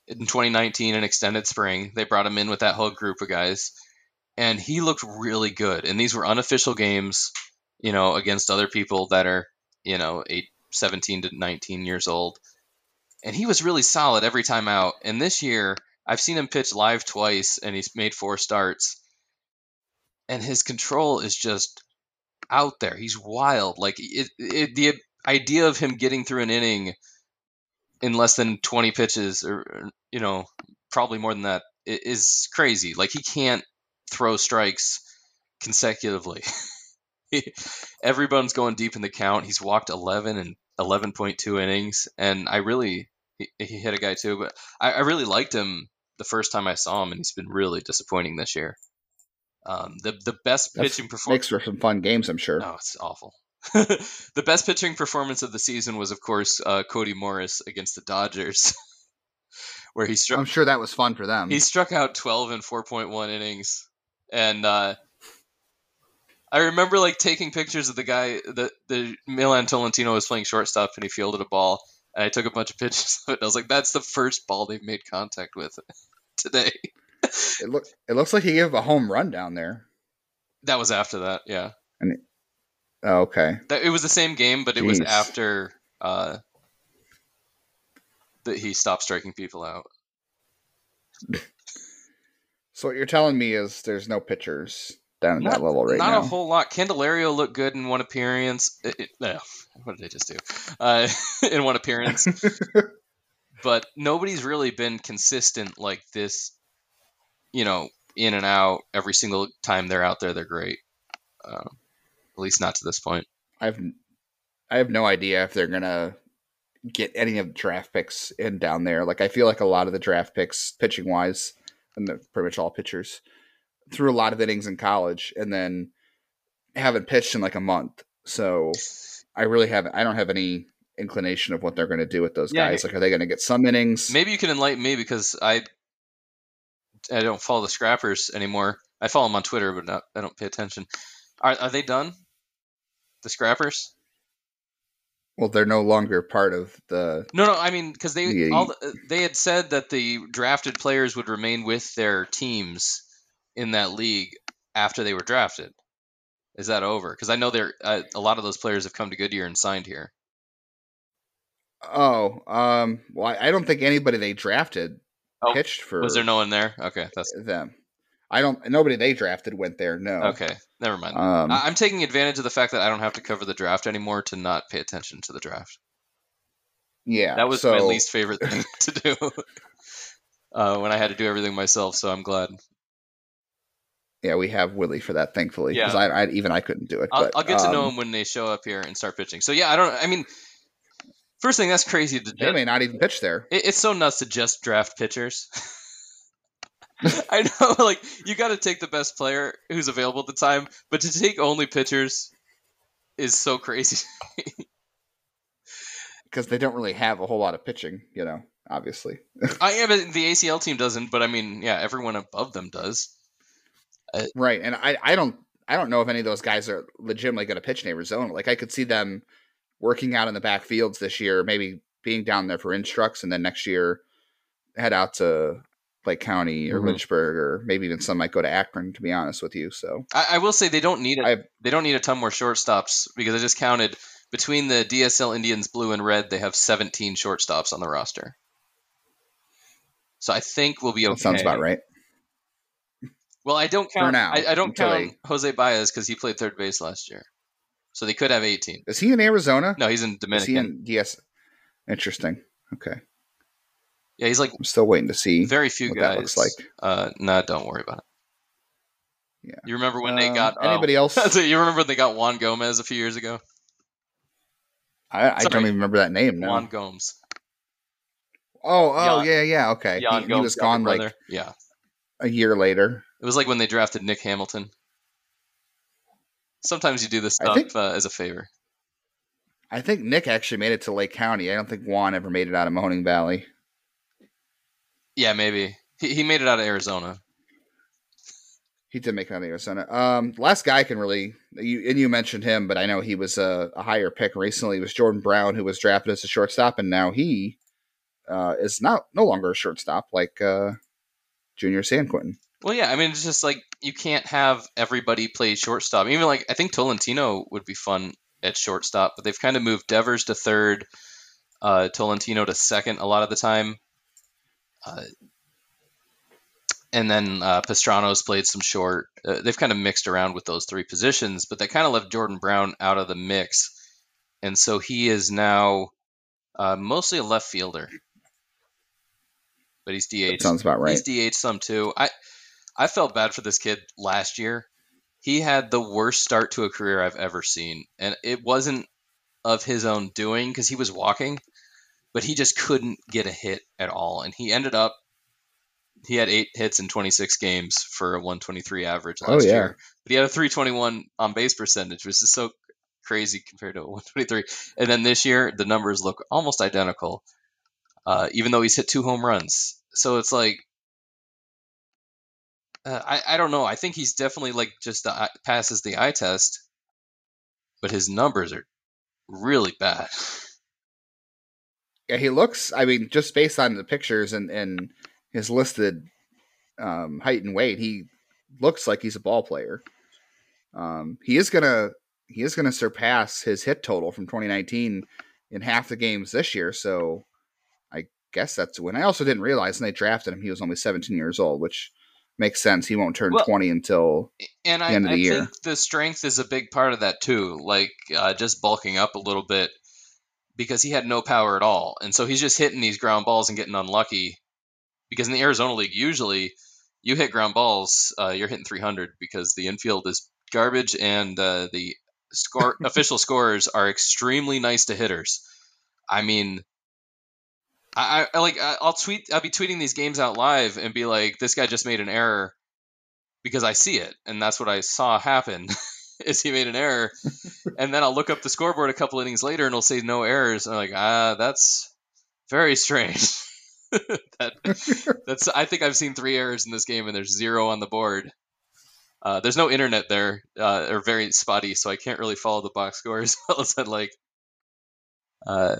in 2019 in extended spring. They brought him in with that whole group of guys, and he looked really good. And these were unofficial games, you know, against other people that are, you know, eight, 17 to 19 years old. And he was really solid every time out. And this year, I've seen him pitch live twice, and he's made four starts. And his control is just out there. He's wild. Like it, it, the idea of him getting through an inning in less than 20 pitches, or you know, probably more than that, is crazy. Like he can't throw strikes consecutively. He- Everyone's going deep in the count. He's walked 11 and 11.2 innings, and I really he, he hit a guy too, but I, I really liked him the first time I saw him, and he's been really disappointing this year. Um, the the best That's- pitching performance. Makes for some fun games, I'm sure. Oh, it's awful. the best pitching performance of the season was, of course, uh, Cody Morris against the Dodgers, where he struck I'm sure that was fun for them. he struck out 12 and 4.1 innings, and uh, I remember like taking pictures of the guy that the Milan Tolentino was playing shortstop, and he fielded a ball, and I took a bunch of pictures of it. I was like, "That's the first ball they've made contact with today." it look it looks like he gave a home run down there. That was after that, yeah. Oh, okay. That, it was the same game, but it was after uh, that he stopped striking people out. So what you're telling me is there's no pitchers down at Not- that level right Not now. a whole lot. Candelario looked good in one appearance. It, it, no, what did I just do? Uh, in one appearance, but nobody's really been consistent like this. You know, in and out every single time they're out there. They're great. Uh, at least not to this point. I've I have no idea if they're gonna get any of the draft picks in down there. Like I feel like a lot of the draft picks, pitching wise, and the, pretty much all pitchers, threw a lot of innings in college and then haven't pitched in like a month. So I really haven't. I don't have any inclination of what they're going to do with those Yeah, guys. Like, are they going to get some innings? Maybe you can enlighten me because I I don't follow the Scrappers anymore. I follow them on Twitter, but not, I don't pay attention. Are are they done? The Scrappers? Well, they're no longer part of the. No, no. I mean, because they Yeah, all the, they had said that the drafted players would remain with their teams in that league after they were drafted. Is that over? Because I know there uh, a lot of those players have come to Goodyear and signed here. Oh, um. Well, I don't think anybody they drafted Oh, pitched for Was there no one there? Okay, that's them. I don't. Nobody they drafted went there. No. okay. Never mind. Um, I'm taking advantage of the fact that I don't have to cover the draft anymore to not pay attention to the draft. yeah. That was so, my least favorite thing to do uh, when I had to do everything myself. So I'm glad. Yeah, we have Willie for that, thankfully. Yeah. Because I, I, even I couldn't do it. I'll, but, I'll get to know um, them when they show up here and start pitching. So yeah, I don't. I mean, first thing that's crazy. To They may not even pitch there. It, it's so nuts to just draft pitchers. I know, like you got to take the best player who's available at the time, but to take only pitchers is so crazy. because they don't really have a whole lot of pitching. You know, obviously. I am the ACL team doesn't, but I mean, yeah, everyone above them does. Right, and I, I don't, I don't know if any of those guys are legitimately going to pitch in Arizona. Like I could see them working out in the backfields this year, maybe being down there for instructs, and then next year head out to Lake County or Mhm. Lynchburg, or maybe even some might go to Akron. To be honest with you, so I, I will say they don't need it. I- They don't need a ton more shortstops because I just counted between the DSL Indians blue and red, they have 17 shortstops on the roster. So I think we'll be okay. that sounds about right. Well, I don't count. now, I, I don't count Jose Baez because he played third base last year, so they could have 18. Is he in Arizona? No, he's in Is Dominican. he in DS? Interesting. Okay, yeah, he's like I'm still waiting to see very few what guys. that looks like. Uh, nah, don't worry about it. Yeah. You remember when they Um, got oh, anybody else? so you remember when they got Juan Gomez a few years ago? I, I don't even remember that name now. Juan Gomes. Oh, oh, Jan- yeah, yeah, okay. He, he was gone like brother. yeah. a year later. It was like when they drafted Nick Hamilton. Sometimes you do this stuff think- uh, as a favor. I think Nick actually made it to Lake County. I don't think Juan ever made it out of Mahoning Valley. Yeah, maybe he, he made it out of Arizona. He did make it out of Arizona. Um, last guy I can really you and you mentioned him, but I know he was a, a higher pick recently. Was Jordan Brown, who was drafted as a shortstop, and now he uh, is not no longer a shortstop like uh, Junior Sanquintin. Well, yeah, I mean, it's just like you can't have everybody play shortstop. Even like I think Tolentino would be fun at shortstop, but they've kind of moved Devers to third, uh, Tolentino to second a lot of the time, uh, and then uh, Pastrano's played some short. Uh, they've kind of mixed around with those three positions, but they kind of left Jordan Brown out of the mix, and so he is now uh, mostly a left fielder. but he's DH. That sounds about right. He's DH some too. I I felt bad for this kid last year. He had the worst start to a career I've ever seen, and it wasn't of his own doing because he was walking, but he just couldn't get a hit at all, and he ended up. He had eight hits in 26 games for a 123 average last Oh, yeah. year, but he had a 321 on base percentage, which is so crazy compared to a 123. And then this year, the numbers look almost identical, uh, even though he's hit two home runs. So it's like, uh, I I don't know. I think he's definitely like just the, passes the eye test, but his numbers are really bad. Yeah, he looks. I mean, just based on the pictures and and his listed um, height and weight, he looks like he's a ball player. Um, he is gonna he is gonna surpass his hit total from 2019 in half the games this year. So I guess that's when. I also didn't realize when they drafted him he was only 17 years old, which makes sense. He won't turn Well- 20 until And I, end of I the year. think the strength is a big part of that too, like uh, just bulking up a little bit because he had no power at all, and so he's just hitting these ground balls and getting unlucky. Because in the Arizona League, usually you hit ground balls, uh, you're hitting 300 because the infield is garbage and uh, the score official scorers are extremely nice to hitters. I mean, I, I like I'll tweet I'll be tweeting these games out live and be like, this guy just made an error because I see it, and that's what I saw happen. is he made an error, and then I'll look up the scoreboard a couple innings later, and it'll say no errors. And I'm like, ah, that's very strange. that, that's I think I've seen three errors in this game, and there's zero on the board. Uh, there's no internet there, uh, or very spotty, so I can't really follow the box score as well as I'd like. Uh,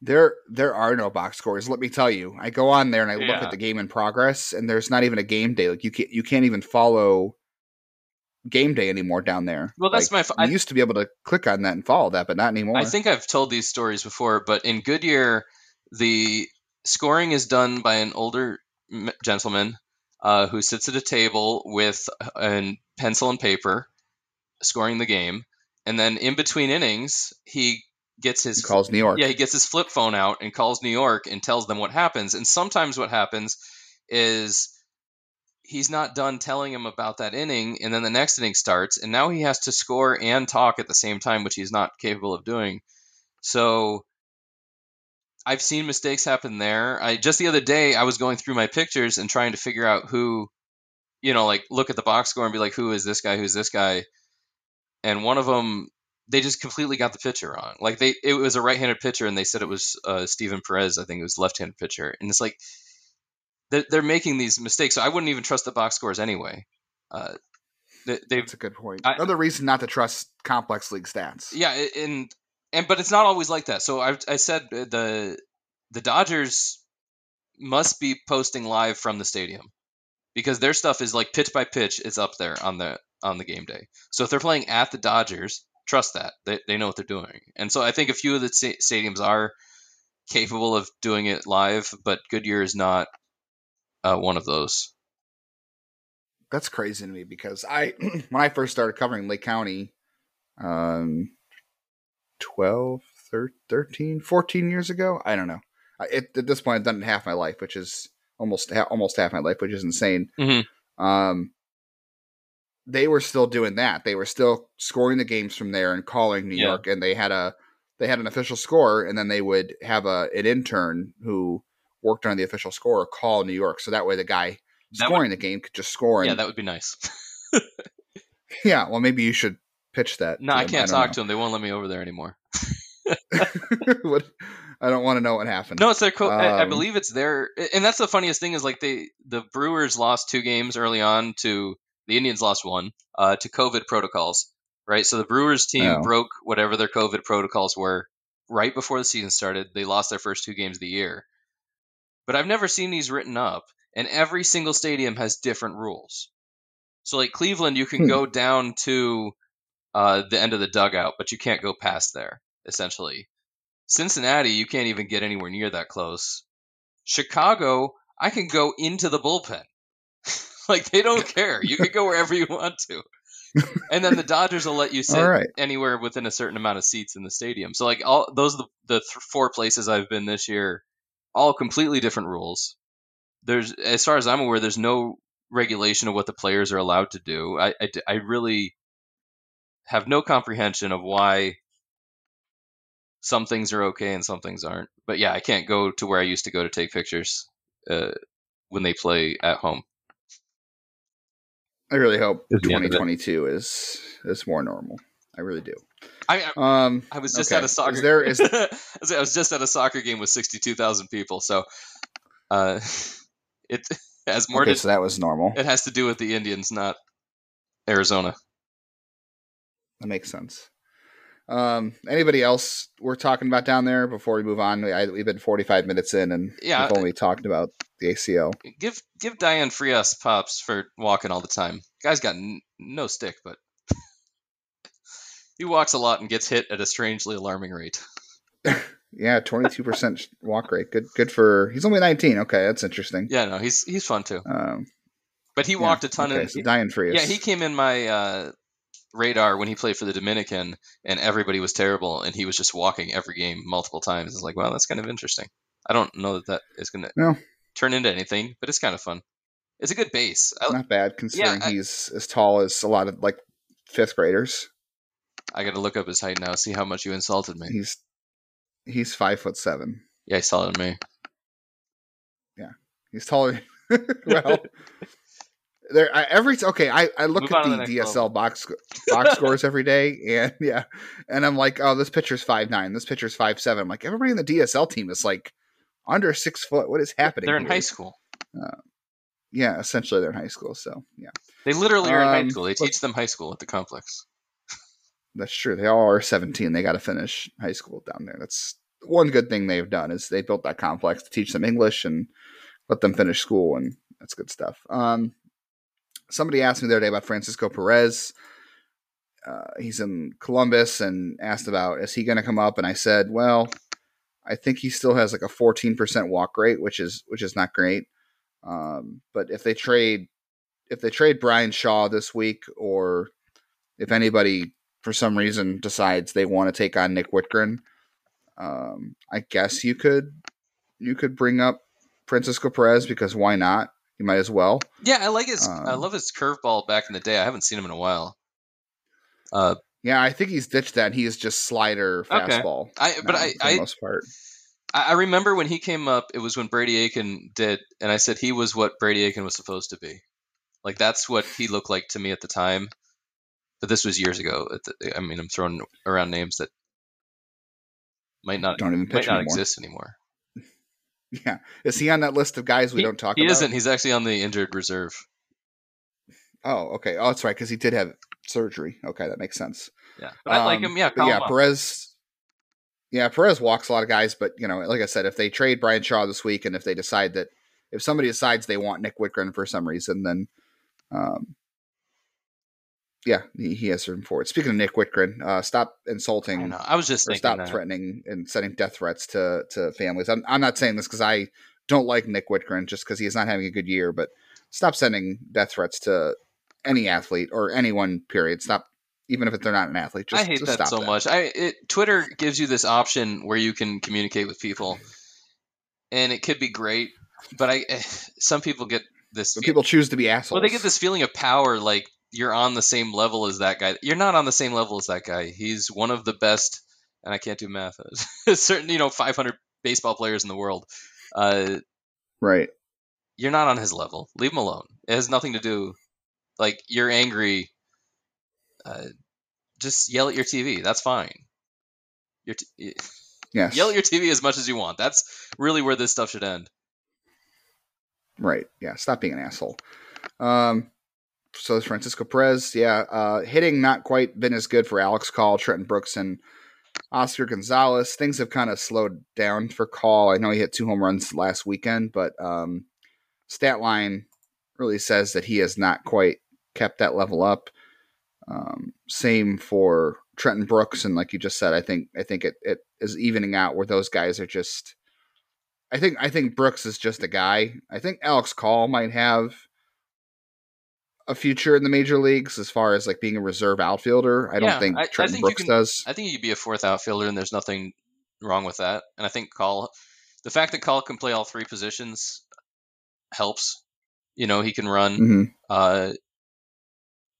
There, there are no box scores. Let me tell you. I go on there and I look at the game in progress, and there's not even a game day. Like you can't, you can't even follow game day anymore down there. Well, that's Like, my f- I- used to be able to click on that and follow that, but not anymore. I think I've told these stories before, but in Goodyear, the scoring is done by an older gentleman uh, who sits at a table with a pencil and paper, scoring the game, and then in between innings, he gets his He calls New York. yeah, he gets his flip phone out and calls New York and tells them what happens. And sometimes what happens is he's not done telling him about that inning, and then the next inning starts, and now he has to score and talk at the same time, which he's not capable of doing. So I've seen mistakes happen there. I just the other day I was going through my pictures and trying to figure out who, you know, like look at the box score and be like, who is this guy? Who's this guy? And one of them they just completely got the pitcher wrong. Like they, it was a right-handed pitcher, and they said it was uh, Steven Perez. I think it was left-handed pitcher, and it's like they're, they're making these mistakes. So I wouldn't even trust the box scores anyway. Uh, they, That's a good point. I- Another reason not to trust complex league stats. yeah, and and but it's not always like that. So I I said uh, the the Dodgers must be posting live from the stadium because their stuff is like pitch by pitch. It's up there on the on the game day. So if they're playing at the Dodgers, trust that they they know what they're doing. And so I think a few of the sta- stadiums are capable of doing it live, but Goodyear is not uh, one of those. That's crazy to me because I, when I first started covering Lake County, um, 12, thir- 13, 14 years ago, I don't know. I, it, at this point, I've done it half my life, which is almost ha- almost half my life, which is insane. Mhm. Um, they were still doing that. They were still scoring the games from there and calling New Yeah. York, and they had a they had an official score, and then they would have a an intern who worked on the official score call New York, so that way the guy That would- scoring the game could just score. And, Yeah, that would be nice. yeah, well, maybe you should pitch that. no, I can't talk to them. They won't let me over there anymore. what, I don't want to know what happened. No, it's their. Co- I, I Um, believe it's their. And that's the funniest thing is like they the Brewers lost two games early on to the Indians lost one uh, to COVID protocols. Right, so the Brewers team Oh. broke whatever their COVID protocols were right before the season started. They lost their first two games of the year. But I've never seen these written up, and every single stadium has different rules. So like Cleveland, you can Hmm. go down to uh, the end of the dugout, but you can't go past there. Essentially, Cincinnati, you can't even get anywhere near that close. Chicago, I can go into the bullpen. like they don't care. You can go wherever you want to. And then the Dodgers will let you sit right. anywhere within a certain amount of seats in the stadium. So like all those are the, the th- four places I've been this year, all completely different rules. there's as far as I'm aware, there's no regulation of what the players are allowed to do. I, I, I really have no comprehension of why some things are okay and some things aren't. But yeah, I can't go to where I used to go to take pictures uh, when they play at home. I really hope Is the end of it. 2022 is is more normal. I really do. I, I Um, I was just okay. at a soccer. Is there is I was- just at a soccer game with sixty-two thousand people, so uh, it has more okay, to. so that was normal. It has to do with the Indians, not Arizona. That makes sense. Um, anybody else we're talking about down there before we move on? I, we've been 45 minutes in and Yeah. we've only talked about the ACL. Give give Dayan Frias pops for walking all the time. Guy's got n- no stick, but he walks a lot and gets hit at a strangely alarming rate. Yeah, 22% walk rate. Good good for He's only 19. Okay, that's interesting. Yeah, no, he's he's fun too. Um, But he yeah, walked a ton okay, of. so Dayan Frias. Yeah, he came in my uh, radar when he played for the Dominican, and everybody was terrible, and he was just walking every game multiple times. It's like, well, that's kind of interesting. I don't know that that is going to No. turn into anything, but it's kind of fun. It's a good base. I, Not bad considering I- he's as tall as a lot of like fifth graders. I got to look up his height now, see how much you insulted me. He's he's five foot seven. Yeah, he's taller than me. Yeah, he's taller. well, there I, every okay. I, I look Move at the, the DSL level. box box scores every day, and yeah, and I'm like, oh, this pitcher's five nine. This pitcher's five seven. I'm like, everybody in the DSL team is like under six foot. What is happening? They're in here? high school. Yeah, essentially they're in high school. So yeah, They literally are in high Um, school. They look- teach them high school at the complex. that's true. They all are 17. They got to finish high school down there. That's one good thing they've done is they built that complex to teach them English and let them finish school, and that's good stuff. Um, somebody asked me the other day about Francisco Perez. Uh, he's in Columbus and asked about is he going to come up, and I said, well, I think he still has like a 14% walk rate, which is which is not great. Um, but if they trade if they trade Bryan Shaw this week, or if anybody for some reason decides they want to take on Nick Wittgren, um, I guess you could you could bring up Francisco Perez because why not? You might as well. Yeah, I like his. I Um, love his curveball back in the day. I haven't seen him in a while. Uh, Yeah, I think he's ditched that. He is just slider Okay. fastball. I but I, for the I most part. I I remember when he came up, it was when Brady Aiken did, and I said he was what Brady Aiken was supposed to be. Like that's what he looked like to me at the time. But this was years ago. At the, I mean, I'm throwing around names that might not Don't even might not anymore. exist anymore. Yeah, is he on that list of guys we he, don't talk about? he about? isn't. He's actually on the injured reserve. Oh, okay. Oh, that's right, because he did have surgery. Okay, that makes sense. Yeah, but I like Um, him. Yeah, but yeah, him up. Perez. Yeah, Perez walks a lot of guys, but you know, like I said, if they trade Bryan Shaw this week, and if they decide that if somebody decides they want Nick Wittgren for some reason, then um, yeah, he, he has room for it. Speaking of Nick Wittgren, uh, stop insulting know. I was just thinking stop that. threatening and sending death threats to to families. I'm I'm not saying this because I don't like Nick Wittgren just because he is not having a good year, but stop sending death threats to any athlete or anyone. Period. Stop, even if they're not an athlete. Just, I hate just that so much. I it, Twitter gives you this option where you can communicate with people, and it could be great. But I, some people get this. People choose to be assholes. well, they get this feeling of power, like you're on the same level as that guy. You're not on the same level as that guy. He's one of the best, and I can't do math. Certain, you know, 500 baseball players in the world. Uh, right. you're not on his level. Leave him alone. It has nothing to do. Like you're angry. Uh, just yell at your TV. That's fine. Your t- Yes. yell at your TV as much as you want. That's really where this stuff should end. Right. Yeah. Stop being an asshole. Um. So is Francisco Perez. Yeah. Uh, hitting not quite been as good for Alex Call, Trenton Brooks, and Oscar Gonzalez. Things have kind of slowed down for Call. I know he hit two home runs last weekend, but um, stat line really says that he has not quite kept that level up. Um, same for Trenton Brooks, and like you just said, I think I think it, it is evening out where those guys are just. I think I think Brooks is just a guy. I think Alex Call might have a future in the major leagues as far as like being a reserve outfielder. I don't Yeah, think I- I Trenton think you Brooks can- does. I think you could be a fourth outfielder, and there's nothing wrong with that. And I think Call, the fact that Call can play all three positions, helps. You know, he can run. hmm Uh,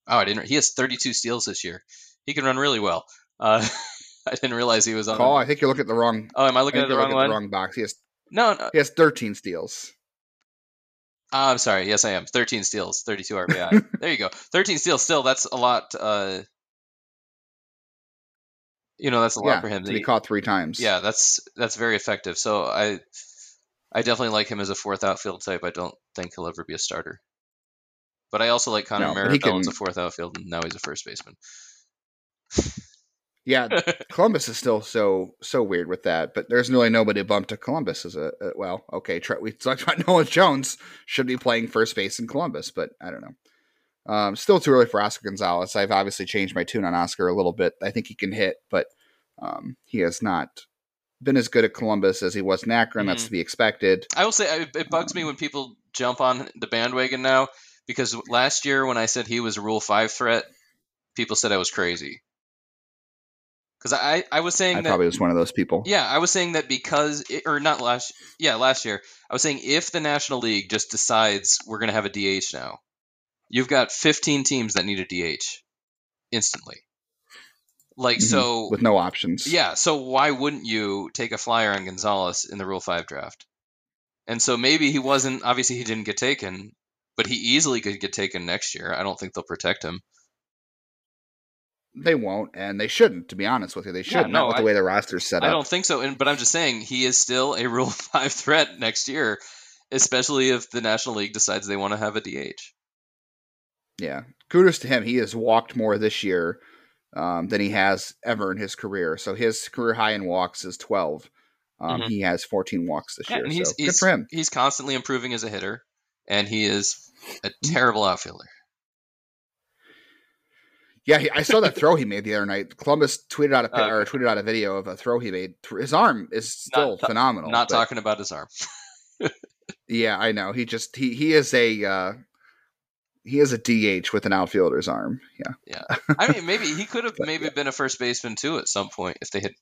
oh, I didn't. He has 32 steals this year. He can run really well. Uh, I didn't realize he was on. Call. I think you're looking at the wrong. oh, am I I looking think at the wrong one? the wrong box. He has No, no. he has 13 steals. Ah, I'm sorry. Yes, I am. 13 steals, 32 RBI. there you go. 13 steals. Still, that's a lot. Uh, you know, that's a lot yeah, for him. to be He- caught three times. yeah, that's that's very effective. So I, I definitely like him as a fourth outfield type. I don't think he'll ever be a starter. But I also like Connor No, he as a fourth outfield, and now he's a first baseman. Yeah. Columbus is still so so weird with that, but there's really nobody bumped to Columbus as a, a well. Okay, Tre- we talked about Nolan Jones should be playing first base in Columbus, but I don't know. Um, still too early for Oscar Gonzalez. I've obviously changed my tune on Oscar a little bit. I think he can hit, but um, he has not been as good at Columbus as he was in Akron. That's Mhm. to be expected. I will say it bugs me when people jump on the bandwagon now because last year when I said he was a Rule Five threat, people said I was crazy. Because I I was saying I that probably was one of those people. Yeah, I was saying that because, it, or not last, yeah, last year. I was saying if the National League just decides we're going to have a DH now, you've got 15 teams that need a DH instantly. Like Mhm. so, with no options. yeah. So why wouldn't you take a flyer on Gonzalez in the Rule Five draft? And so maybe he wasn't. Obviously, he didn't get taken, but he easily could get taken next year. I don't think they'll protect him. They won't, and they shouldn't. To be honest with you, they should no, not with I- the way the roster's set I up. I don't think so. And but I'm just saying he is still a Rule Five threat next year, especially if the National League decides they want to have a DH. Yeah, kudos to him. He has walked more this year um, than he has ever in his career. So his career high in walks is 12. Um, Mhm. He has 14 walks this year. and he's, so good he's for him. he's constantly improving as a hitter, and he is a Mm-hmm. terrible outfielder. Yeah, he, I saw that throw he made the other night. Columbus tweeted out a Uh, or tweeted out a video of a throw he made. His arm is still Not phenomenal. Not but- talking about his arm. Yeah, I know. He just he he is a uh, he is a DH with an outfielder's arm. Yeah, Yeah. I mean, maybe he could have But, maybe been a first baseman too at some point if they had.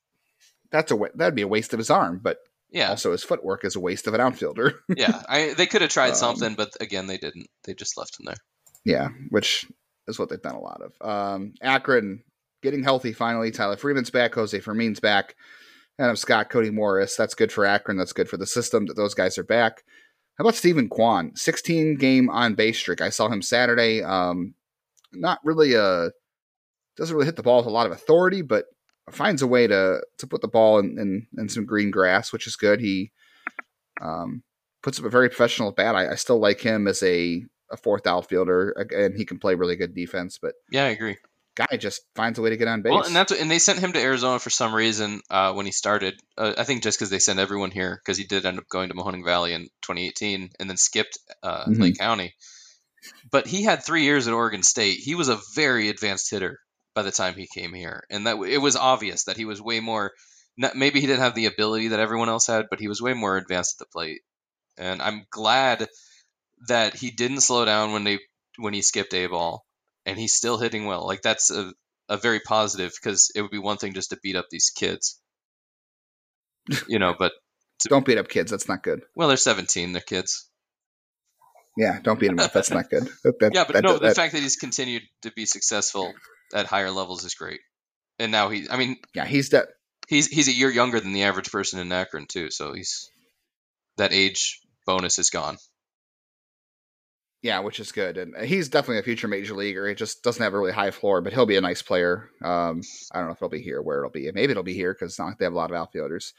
that's a that'd be a waste of his arm. But Yeah, also his footwork is a waste of an outfielder. yeah. I they could have tried Um, something, but again, they didn't. They just left him there. Yeah, which is what they've done a lot of. Um, Akron getting healthy finally. Tyler Freeman's back. Jose Fermin's back. Adam Scott, Cody Morris. That's good for Akron. That's good for the system that those guys are back. How about Steven Kwan? 16 game on base streak. I saw him Saturday. Um, not really a doesn't really hit the ball with a lot of authority, but finds a way to to put the ball in, in, in some green grass, which is good. He um, puts up a very professional bat. I, I still like him as a a fourth outfielder, and he can play really good defense. But Yeah, I agree. guy just finds a way to get on base. Well, and that's what, and they sent him to Arizona for some reason uh, when he started. Uh, I think just because they sent everyone here because he did end up going to Mahoning Valley in 2018 and then skipped uh, Mhm. Lake County. But he had three years at Oregon State. He was a very advanced hitter by the time he came here, and that it was obvious that he was way more. Not, maybe he didn't have the ability that everyone else had, but he was way more advanced at the plate. And I'm glad that he didn't slow down when they when he skipped a ball, and he's still hitting well. Like that's a a very positive because it would be one thing just to beat up these kids, you know. But don't beat up kids. That's not good. well, they're 17, they're kids. Yeah, don't beat them up. That's not good. That, that- Yeah, but that- no, the fact that he's continued to be successful at higher levels is great. And now he, I mean, yeah, he's that. he's he's a year younger than the average person in Akron too, so he's that age bonus is gone. Yeah, which is good, and he's definitely a future major leaguer. He just doesn't have a really high floor, but he'll be a nice player. Um, I don't know if it'll be here, where it'll be. Maybe it'll be here because not like they have a lot of outfielders.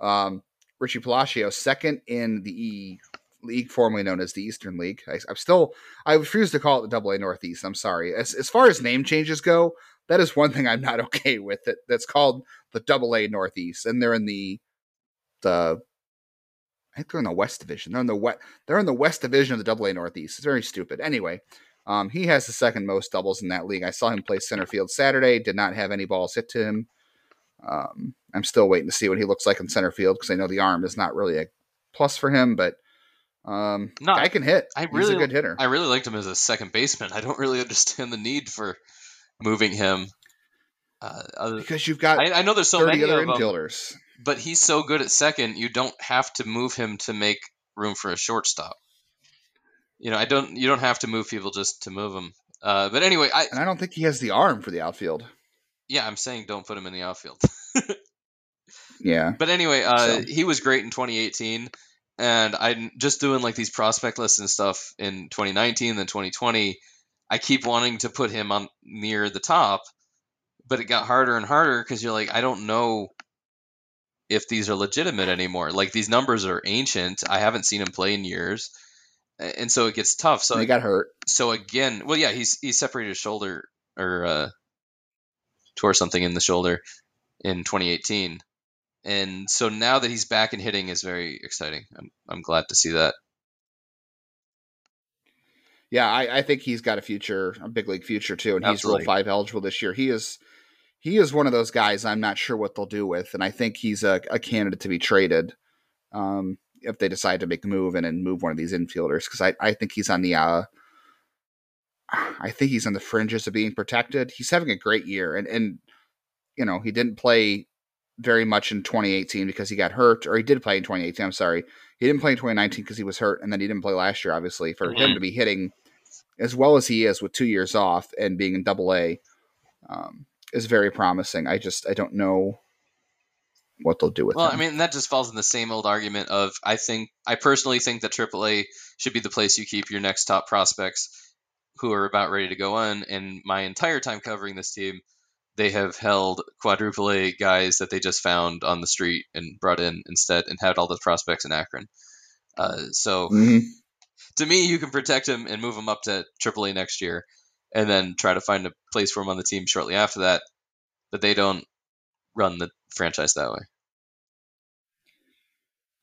Um, Richie Palacios, second in the E league formerly known as the Eastern League. I, I'm still, I refuse to call it the Double A Northeast. I'm sorry. As as far as name changes go, that is one thing I'm not okay with. It that's called the Double A Northeast, and they're in the the I think they're in the West Division. They're in the west. They're in the West Division of the Double A Northeast. It's very stupid. Anyway, um, he has the second most doubles in that league. I saw him play center field Saturday. Did not have any balls hit to him. Um, I'm still waiting to see what he looks like in center field because I know the arm is not really a plus for him, but um, No, guy can hit. I He's really- a good hitter. I really liked him as a second baseman. I don't really understand the need for moving him. Uh, because you've got I, I know there's so many other of them, infielders. But he's so good at second, you don't have to move him to make room for a shortstop. you know, I don't. You don't have to move people just to move them. Uh, but anyway, I And I don't think he has the arm for the outfield. yeah, I'm saying don't put him in the outfield. Yeah. But anyway, uh, So- he was great in 2018, and I'm just doing like these prospect lists and stuff in 2019, then 2020. I keep wanting to put him on near the top, but it got harder and harder because you're like, I don't know if these are legitimate anymore. Like these numbers are ancient. I haven't seen him play in years, and so it gets tough. So he got hurt. so again, well, yeah, he's he separated his shoulder or uh, tore something in the shoulder in 2018, and so now that he's back and hitting is very exciting. I'm I'm glad to see that. Yeah, I, I think he's got a future, a big league future too, and he's Absolutely. Rule Five eligible this year. He is, he is one of those guys. I'm not sure what they'll do with, and I think he's a, a candidate to be traded um, if they decide to make a move and, and move one of these infielders because I, I think he's on the, uh, I think he's on the fringes of being protected. He's having a great year, and and you know he didn't play very much in 2018 because he got hurt, or he did play in 2018. I'm sorry, he didn't play in 2019 because he was hurt, and then he didn't play last year. Obviously, for him Mhm. to be hitting as well as he is with two years off and being in Double A um, is very promising. I just I don't know what they'll do with Well, him. I mean that just falls in the same old argument of I think I personally think that AAA should be the place you keep your next top prospects who are about ready to go on. And my entire time covering this team, they have held quadruple A guys that they just found on the street and brought in instead, and had all the prospects in Akron. Uh, so Mhm. to me, you can protect him and move him up to AAA next year, and then try to find a place for him on the team shortly after that. But they don't run the franchise that way.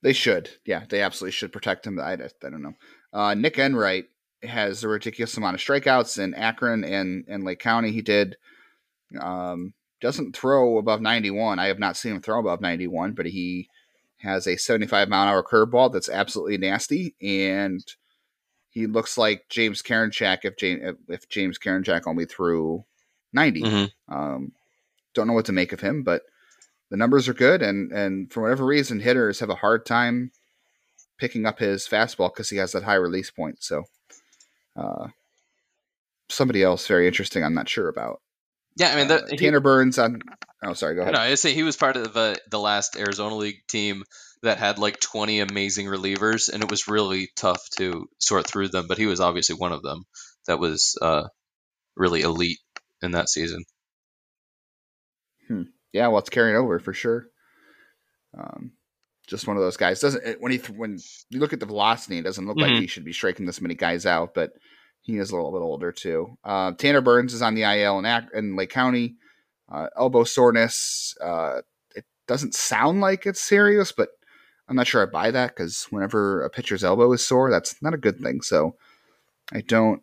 They should. Yeah, they absolutely should protect him. I, I don't know. Uh, Nick Enright has a ridiculous amount of strikeouts in Akron and, and Lake County. He did. Um, doesn't throw above 91. I have not seen him throw above 91, but he has a 75 mile an hour curveball that's absolutely nasty. And he looks like James Karinchak if James, if James Karinchak only threw 90. Mhm. Um, don't know what to make of him, but the numbers are good, and and for whatever reason, hitters have a hard time picking up his fastball because he has that high release point. So, uh, somebody else very interesting. I'm not sure about. Yeah, I mean, Uh, the, he- Tanner Burns on. Oh, sorry. Go ahead. No, I say he was part of the, the last Arizona League team that had like 20 amazing relievers, and it was really tough to sort through them. But he was obviously one of them that was uh, really elite in that season. Yeah, well, it's carrying over for sure. Um, just one of those guys. Doesn't it, when he th- when you look at the velocity, it doesn't look like Mhm. he should be striking this many guys out, but he is a little bit older too. Uh, Tanner Burns is on the IL in, Ac- in Lake County. Uh, elbow soreness. Uh, it doesn't sound like it's serious, but I'm not sure I buy that because whenever a pitcher's elbow is sore, that's not a good thing. So I don't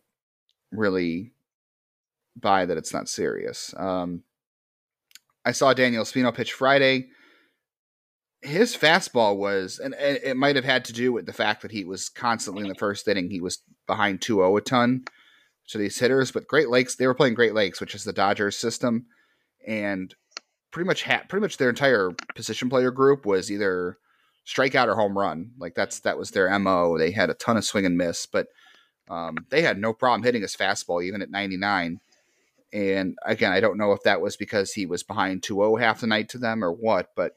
really buy that it's not serious. Um, I saw Daniel Espino pitch Friday. His fastball was, and it might have had to do with the fact that he was constantly in the first inning. He was behind 2 0 a ton to these hitters, but Great Lakes, they were playing Great Lakes, which is the Dodgers system. And pretty much, ha- pretty much their entire position player group was either strikeout or home run. Like that's, that was their MO. They had a ton of swing and miss, but um, they had no problem hitting his fastball even at 99. And again, I don't know if that was because he was behind 2 0 half the night to them or what, but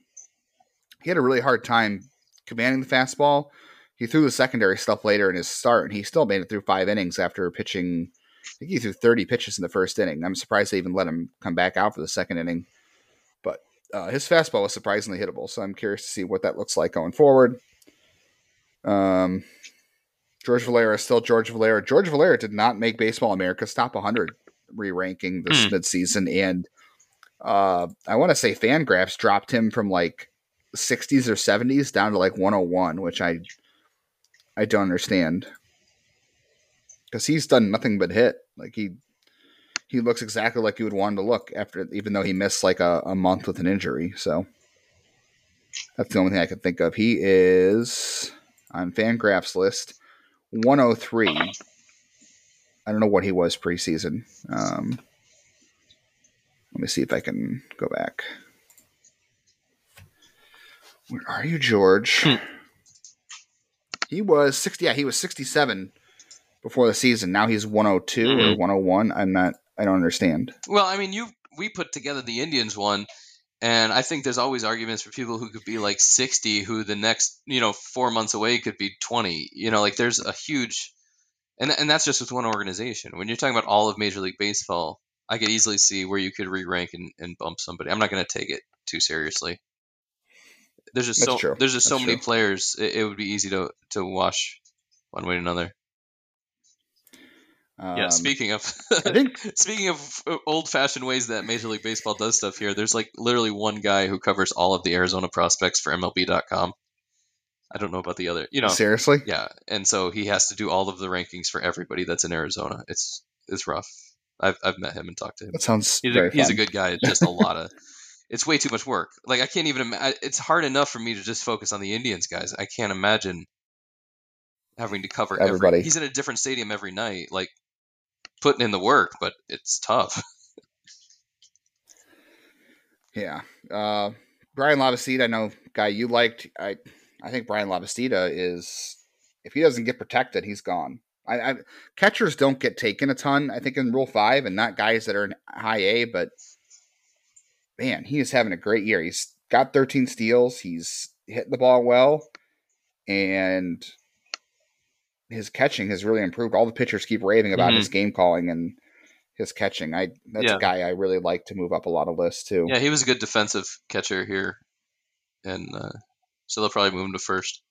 he had a really hard time commanding the fastball. He threw the secondary stuff later in his start, and he still made it through five innings after pitching. I think he threw 30 pitches in the first inning. I'm surprised they even let him come back out for the second inning. Uh, his fastball was surprisingly hittable, so I'm curious to see what that looks like going forward. Um, George Valera is still George Valera. George Valera did not make Baseball America's top 100 re-ranking this Hmm. midseason, and uh, I want to say Fangraphs dropped him from like 60s or 70s down to like 101, which I I don't understand because he's done nothing but hit. Like he he looks exactly like you would want him to look after, even though he missed like a, a month with an injury. So that's the only thing I can think of. He is on Fangraphs list 103. I don't know what he was preseason. Um, let me see if I can go back. Where are you, George? Hmm. he was 60. Yeah, he was 67 before the season. Now he's 102 or Mhm. 101. I'm not. I don't understand. Well, I mean, you we put together the Indians one, and I think there's always arguments for people who could be like 60, who the next you know four months away could be 20. You know, like there's a huge, and and that's just with one organization. When you're talking about all of Major League Baseball, I could easily see where you could re-rank and, and bump somebody. I'm not going to take it too seriously. There's just That's so true. there's just so many true. players. It, it would be easy to to wash one way or another. Yeah. Um, Speaking of, I think speaking of old-fashioned ways that Major League Baseball does stuff here, there's like literally one guy who covers all of the Arizona prospects for MLB.com. I don't know about the other, you know. seriously. Yeah, and so he has to do all of the rankings for everybody that's in Arizona. It's it's rough. I've I've met him and talked to him. That sounds He's very a, he's a good guy. It's just a lot of. It's way too much work. Like I can't even. Ima- it's hard enough for me to just focus on the Indians guys. I can't imagine having to cover every- Everybody. he's in a different stadium every night. Like putting in the work, but it's tough. Yeah. Uh, Bryan Lavastida, I know guy you liked. I I think Bryan Lavastida is if he doesn't get protected, he's gone. I, I catchers don't get taken a ton. I think in Rule Five, and not guys that are in high A. But man, he is having a great year. He's got 13 steals. He's hitting the ball well, and his catching has really improved. All the pitchers keep raving about Mhm. his game calling and his catching. I that's Yeah. a guy I really like to move up a lot of lists too. yeah, he was a good defensive catcher here, and uh, so they'll probably move him to first.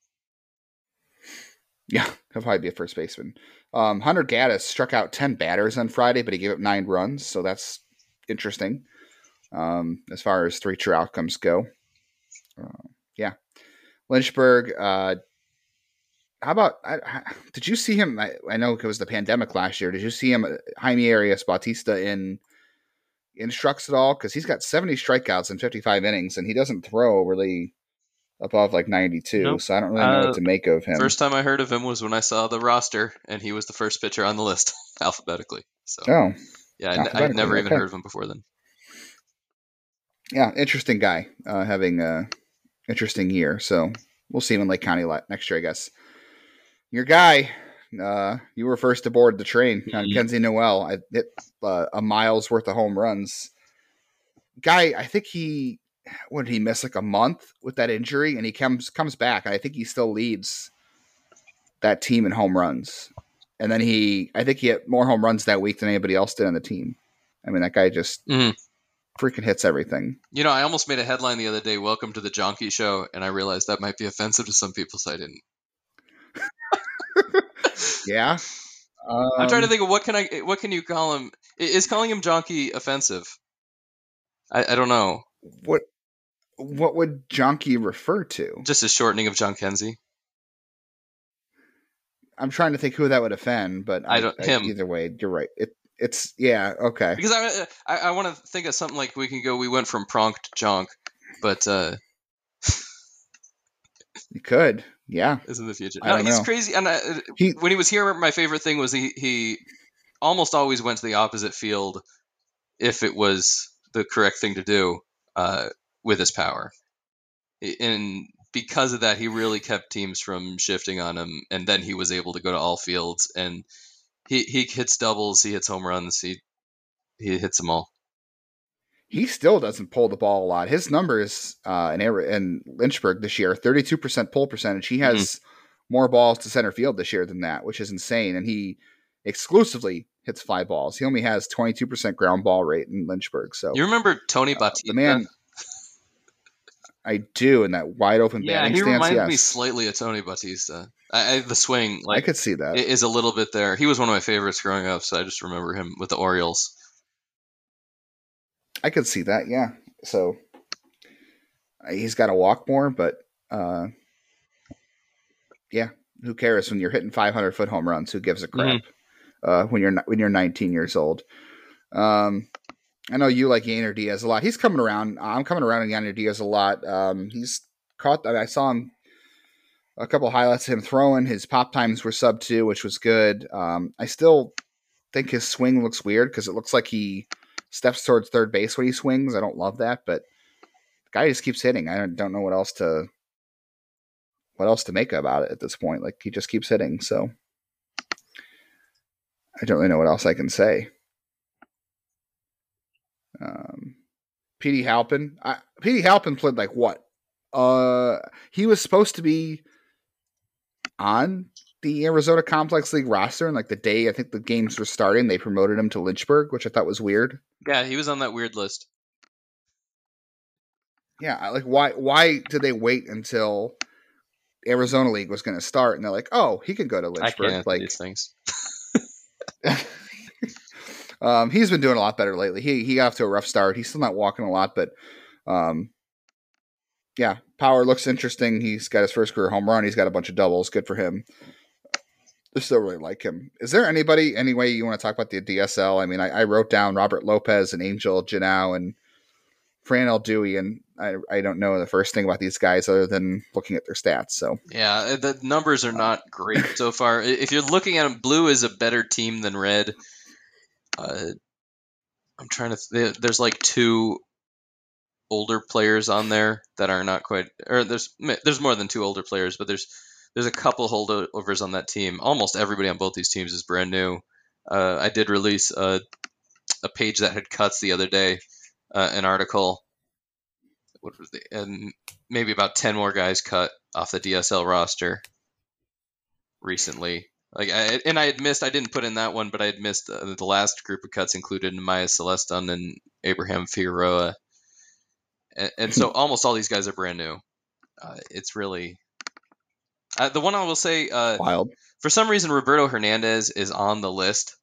Yeah, he'll probably be a first baseman. Um, Hunter Gaddis struck out 10 batters on Friday, but he gave up nine runs, so that's interesting um, as far as three true outcomes go. Uh, yeah. Lynchburg, uh, how about, I, I- did you see him? I, I know it was the pandemic last year. Did you see him, uh, Jaime Arias Bautista, in instructs at all? Because he's got 70 strikeouts in 55 innings, and he doesn't throw really above like 92, Nope. so I don't really know Uh, what to make of him. First time I heard of him was when I saw the roster, and he was the first pitcher on the list alphabetically. So oh. yeah, I, I'd alphabetically, never even okay. heard of him before then. yeah, interesting guy, uh, having a interesting year. So we'll see him in Lake County next year, I guess. Your guy, uh, you were first aboard the train on Mhm. Kenzie Noel. I hit uh, a mile's worth of home runs. Guy, I think he what did he miss like a month with that injury, and he comes comes back. I think he still leads that team in home runs. And then he, I think he hit more home runs that week than anybody else did on the team. I mean, that guy just Mhm. freaking hits everything. You know, I almost made a headline the other day, "Welcome to the Jonky Show," and I realized that might be offensive to some people, so I didn't. Yeah. I'm trying to Um, think of what can I, what can you call him? Is calling him Jonky offensive? I, I don't know. What what would Jonky refer to? Just a shortening of Jhonkensy. I'm trying to think who that would offend, but I don't- him. Either way, you're right. It it's yeah okay. Because I, I, I want to think of something like we can go. We went from Pronk to Jonk, but uh, You could yeah. is in the future. No, he's know. crazy. And I, He when he was here, my favorite thing was he he almost always went to the opposite field if it was the correct thing to do uh, with his power, and because of that, he really kept teams from shifting on him. And then he was able to go to all fields, and he he hits doubles, he hits home runs, he he hits them all. He still doesn't pull the ball a lot. His numbers uh, in in Lynchburg this year, 32 percent pull percentage. He has Mm-hmm. more balls to center field this year than that, which is insane. And he exclusively hits fly balls. He only has 22 percent ground ball rate in Lynchburg. So You remember Tony uh, Batista? the man. I do in that wide open yeah, batting he stance. reminded yes. me slightly of Tony Batista. I, I, the swing, I could see that is a little bit there. He was one of my favorites growing up, so I just remember him with the Orioles. I could see that. Yeah. So uh, he's got to walk more, but uh, yeah, who cares when you're hitting 500 foot home runs? Who gives a crap? Uh, when you're when you're 19 years old. Um, I know you like Yainer Diaz a lot. He's coming around. I'm coming around on Yainer Diaz a lot. Um, he's caught. I saw him a couple highlights of him throwing. His pop times were sub two, which was good. Um, I still think his swing looks weird because it looks like he steps towards third base when he swings. I don't love that, but the guy just keeps hitting. I don't, know what else to what else to make about it at this point. Like he just keeps hitting. So I don't really know what else I can say. Um, Petey Halpin. I, Petey Halpin played like what? Uh, he was supposed to be on the Arizona Complex League roster, and like the day I think the games were starting, they promoted him to Lynchburg, which I thought was weird. Yeah, he was on that weird list. Yeah, like why? Why did they wait until Arizona League was going to start, and they're like, "Oh, he can go to I Lynchburg." can't like these things. um, he's been doing a lot better lately. He he got off to a rough start. He's still not walking a lot, but um, yeah, power looks interesting. He's got his first career home run. He's got a bunch of doubles. Good for him. I still really like him. Is there anybody, any way you want to talk about the DSL? I mean, I, I wrote down Robert Lopez and Angel Janau and Fran El Dewey, and I, I don't know the first thing about these guys other than looking at their stats. So Yeah, uh, the numbers are not great so far. If you're looking at them, blue is a better team than red. Uh, I'm trying to. Th- there's like two older players on there that are not quite. Or there's there's more than two older players, but there's there's a couple holdovers on that team. Almost everybody on both these teams is brand new. Uh, I did release a, a page that had cuts the other day, uh, an article. What was the and maybe about ten more guys cut off the DSL roster recently. Like I and I had missed. I didn't put in that one, but I had missed uh, the last group of cuts included Maya Celestin and Abraham Figueroa, and, and so almost all these guys are brand new. Uh, it's really uh, the one I will say. Uh, wild. for some reason, Roberto Hernandez is on the list.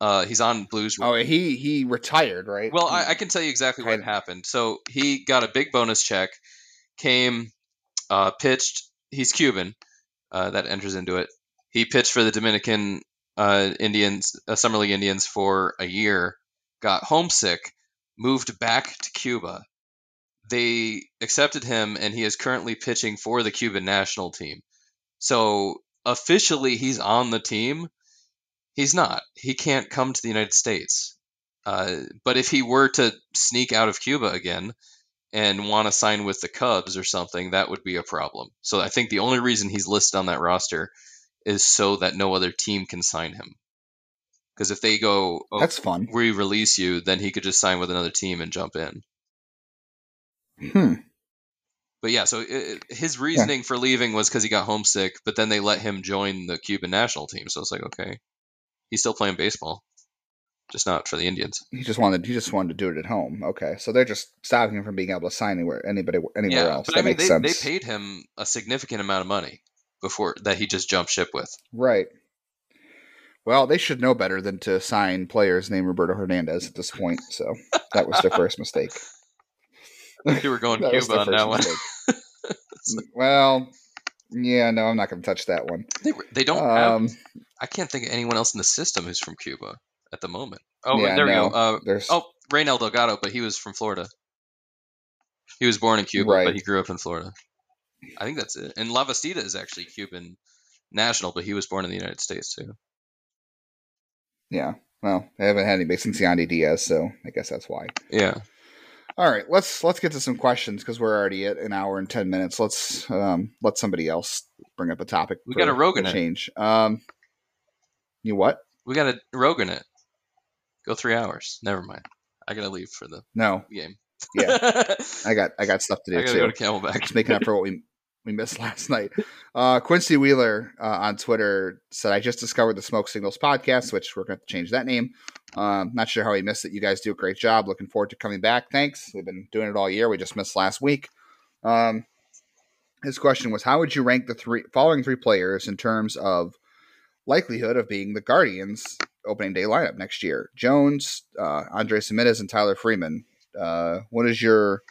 Uh, he's on Blues. Oh, he he retired, right? Well, I, I can tell you exactly what happened. So he got a big bonus check, came, uh, pitched. He's Cuban. Uh, that enters into it. He pitched for the Dominican uh, Indians, uh, Summer League Indians, for a year. Got homesick, moved back to Cuba. They accepted him, and he is currently pitching for the Cuban national team. So officially, he's on the team. He's not. He can't come to the United States. Uh, but if he were to sneak out of Cuba again and want to sign with the Cubs or something, that would be a problem. So I think the only reason he's listed on that roster is so that no other team can sign him. Because if they go, oh, That's fun. we release you, then he could just sign with another team and jump in. Hmm. But yeah, so it, his reasoning for leaving was because he got homesick, but then they let him join the Cuban national team. So it's like, okay, he's still playing baseball, just not for the Indians. He just wanted he just wanted to do it at home. Okay, so they're just stopping him from being able to sign anywhere anybody anywhere yeah, else. but that I mean, makes they, sense. they paid him a significant amount of money before that he just jumped ship with. Right. Well, they should know better than to sign players named Roberto Hernandez at this point. So that was their first mistake. You were going Cuba on that one. well, yeah, no, I'm not going to touch that one. They, they don't have. Um, I can't think of anyone else in the system who's from Cuba at the moment. Oh, Yeah, there we go. Uh, there's oh, Raynel Delgado, but he was from Florida. He was born in Cuba, Right. but he grew up in Florida. I think that's it. And Lavastida is actually Cuban national, but he was born in the United States too. yeah. Well, they haven't had anybody since Yandy Diaz, so I guess that's why. Yeah. All right, let's let's get to some questions because we're already at an hour and ten minutes. Let's um, let somebody else bring up a topic. We got a Rogan a it. change. Um, you what? We got a Rogan it. Go three hours. Never mind. I gotta leave for the No, game. Yeah. I I got I got stuff to do gotta too. go to Camelback. just making up for what we we missed last night. Uh, Quincy Wheeler uh, on Twitter said, "I just discovered the Smoke Signals podcast, which we're going to change that name. Um, not sure how he missed it. You guys do a great job. Looking forward to coming back. Thanks. We've been doing it all year. We just missed last week. Um, his question was, how would you rank the three following three players in terms of likelihood of being the Guardians opening day lineup next year? Jones, uh, Andrés Giménez, and Tyler Freeman. Uh, what is your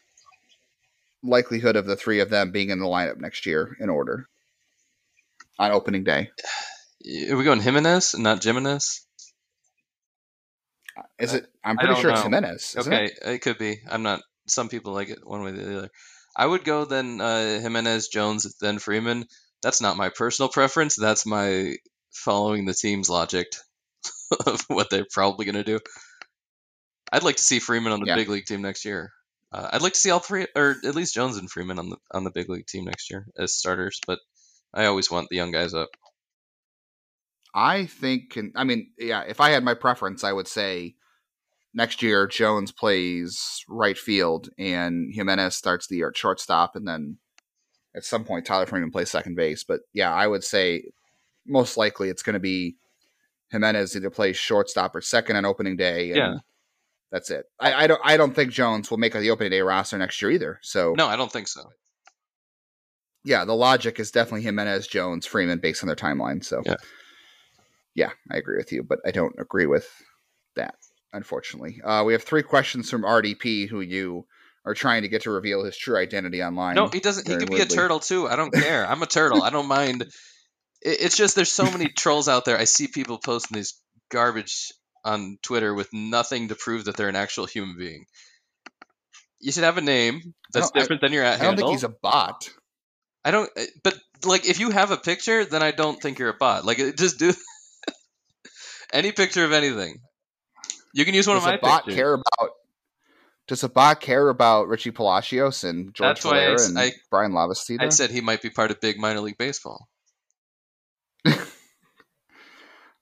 likelihood of the three of them being in the lineup next year in order on opening day? Are we going Jimenez, and not Jimenez? Is it? I'm pretty don't sure it's know. Jimenez. isn't Okay, it? it? could be. I'm not. Some people like it one way or the other. I would go then uh, Jimenez, Jones, then Freeman. That's not my personal preference. That's my following the team's logic of what they're probably going to do. I'd like to see Freeman on the Yeah. big league team next year. Uh, I'd like to see all three, or at least Jones and Freeman on the on the big league team next year as starters. But I always want the young guys up. I think, and I mean, yeah, if I had my preference, I would say next year Jones plays right field and Jimenez starts the year at shortstop, and then at some point Tyler Freeman plays second base. But yeah, I would say most likely it's going to be Jimenez either plays shortstop or second on opening day. And Yeah. That's it. I, I don't. I don't think Jones will make the opening day roster next year either. So No, I don't think so. yeah, the logic is definitely Jimenez, Jones, Freeman based on their timeline. So Yeah. yeah, I agree with you, but I don't agree with that. Unfortunately, uh, we have three questions from RDP, who you are trying to get to reveal his true identity online. No, he doesn't. He could be a turtle too. I don't care. I'm a turtle. I don't mind. It's just there's so many trolls out there. I see people posting these garbage on Twitter with nothing to prove that they're an actual human being. You should have a name that's don't- I- different than your at I don't handle. think he's a bot. I don't. uh, But like, if you have a picture, then I don't think you're a bot. Like, just do any picture of anything. You can use one Does of my a bot pictures. care about? Does a bot care about Richie Palacios and George That's I and I- Bryan Lavastida? I said he might be part of big minor league baseball.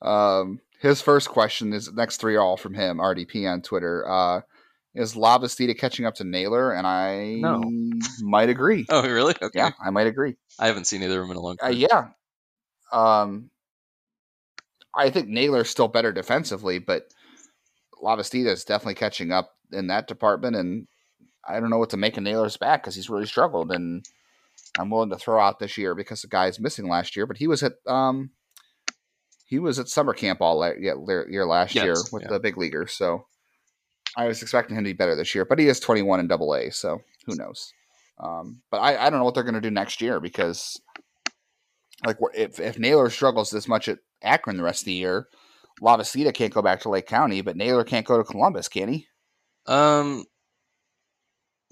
Um, his first question is next three are all from him, RDP on Twitter. Uh, is Lavastida catching up to Naylor? And I No. might agree. Oh, really? Okay. Yeah, I might agree. I haven't seen either of them in a long Uh, time. yeah. Um, I think Naylor's still better defensively, but Lavastida is definitely catching up in that department. And I don't know what to make of Naylor's back because he's really struggled. And I'm willing to throw out this year because the guy's missing last year, but he was at um, he was at summer camp all la- year last Yes, year with yeah. the big leaguers. So I was expecting him to be better this year, but he is 21 in Double A, so who knows? Um, but I, I don't know what they're going to do next year because like if if Naylor struggles this much at Akron the rest of the year, Lavastida can't go back to Lake County, but Naylor can't go to Columbus, can he? Um.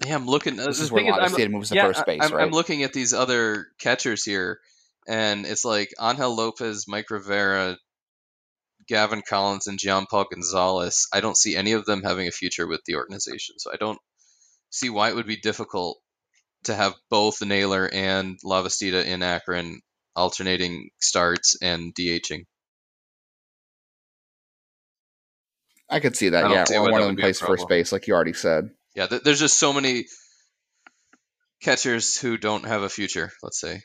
Yeah, I'm looking. This is where I'm- moves to yeah, first base, I, am right? I'm looking at these other catchers here, and it's like Angel Lopez, Mike Rivera, Gavin Collins, and John Paul Gonzalez. I don't see any of them having a future with the organization, so I don't see why it would be difficult to have both Naylor and Lavastida in Akron alternating starts and DHing. I could see that. Yeah, or one of them plays first base, like you already said. Yeah, th- there's just so many catchers who don't have a future. Let's say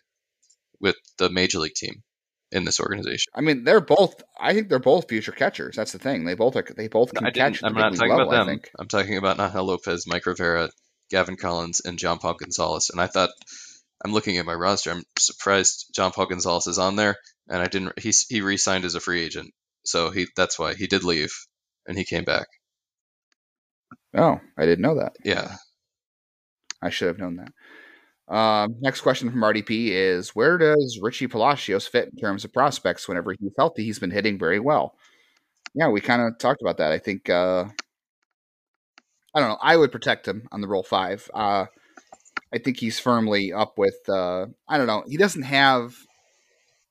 with the major league team in this organization. I mean, they're both. I think they're both future catchers. That's the thing. They both are. They both can I catch I'm not talking level. about them. think. I'm talking about Nahel Lopez, Mike Rivera, Gavin Collins, and John Paul Gonzalez. And I thought I'm looking at my roster. I'm surprised John Paul Gonzalez is on there, and I didn't. He he re-signed as a free agent, so he that's why he did leave, and he came back. Oh, I didn't know that. Yeah, I should have known that. Um, next question from RDP is Where does Richie Palacios fit in terms of prospects? Whenever he's healthy, he's been hitting very well. Yeah, we kind of talked about that. I think, uh, I don't know. I would protect him on the Rule Five. Uh, I think he's firmly up with, uh, I don't know. He doesn't have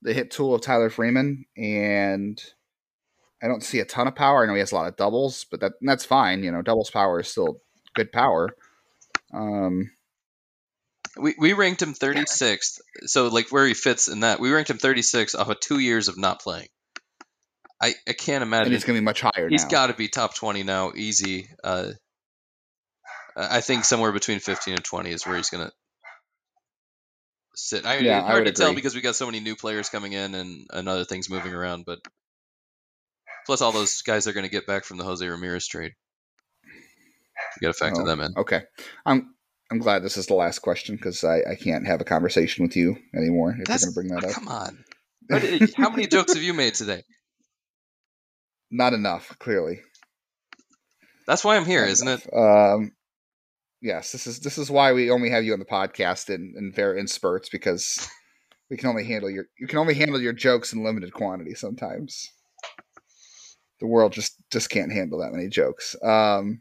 the hit tool of Tyler Freeman, and I don't see a ton of power. I know he has a lot of doubles, but that that's fine. You know, doubles power is still good power. Um, we we ranked him 36th. So like where he fits in that, we ranked him 36 off of two years of not playing. I I can't and imagine he's going to be much higher He's now. got to be top 20 now, easy. Uh, I think somewhere between 15 and 20 is where he's going to sit. I, Yeah, it's I hard would to tell because we got so many new players coming in and, and other things moving around, but plus all those guys are going to get back from the Jose Ramirez trade. You got to factor Oh, them in. Okay, I'm I'm glad this is the last question because I, I can't have a conversation with you anymore if That's, you're going to bring that oh, up. come on. What- how many jokes have you made today? Not enough, clearly. That's why I'm here, Not isn't it? Um, yes, this is this is why we only have you on the podcast in in, in spurts because we can only handle your you can only handle your jokes in limited quantity sometimes. The world just just can't handle that many jokes. Um,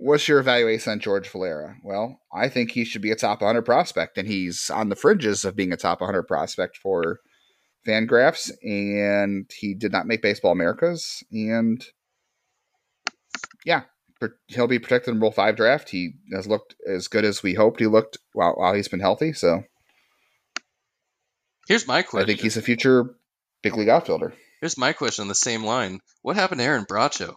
what's your evaluation on George Valera? Well, I think he should be a top 100 prospect, and he's on the fringes of being a top 100 prospect for Fangraphs, and he did not make Baseball Americas, and yeah, he'll be protected in Rule Five draft. He has looked as good as we hoped he looked while while he's been healthy. So Here's my question: I think he's a future big league outfielder. Here's my question on the same line: What happened to Aaron Bracho?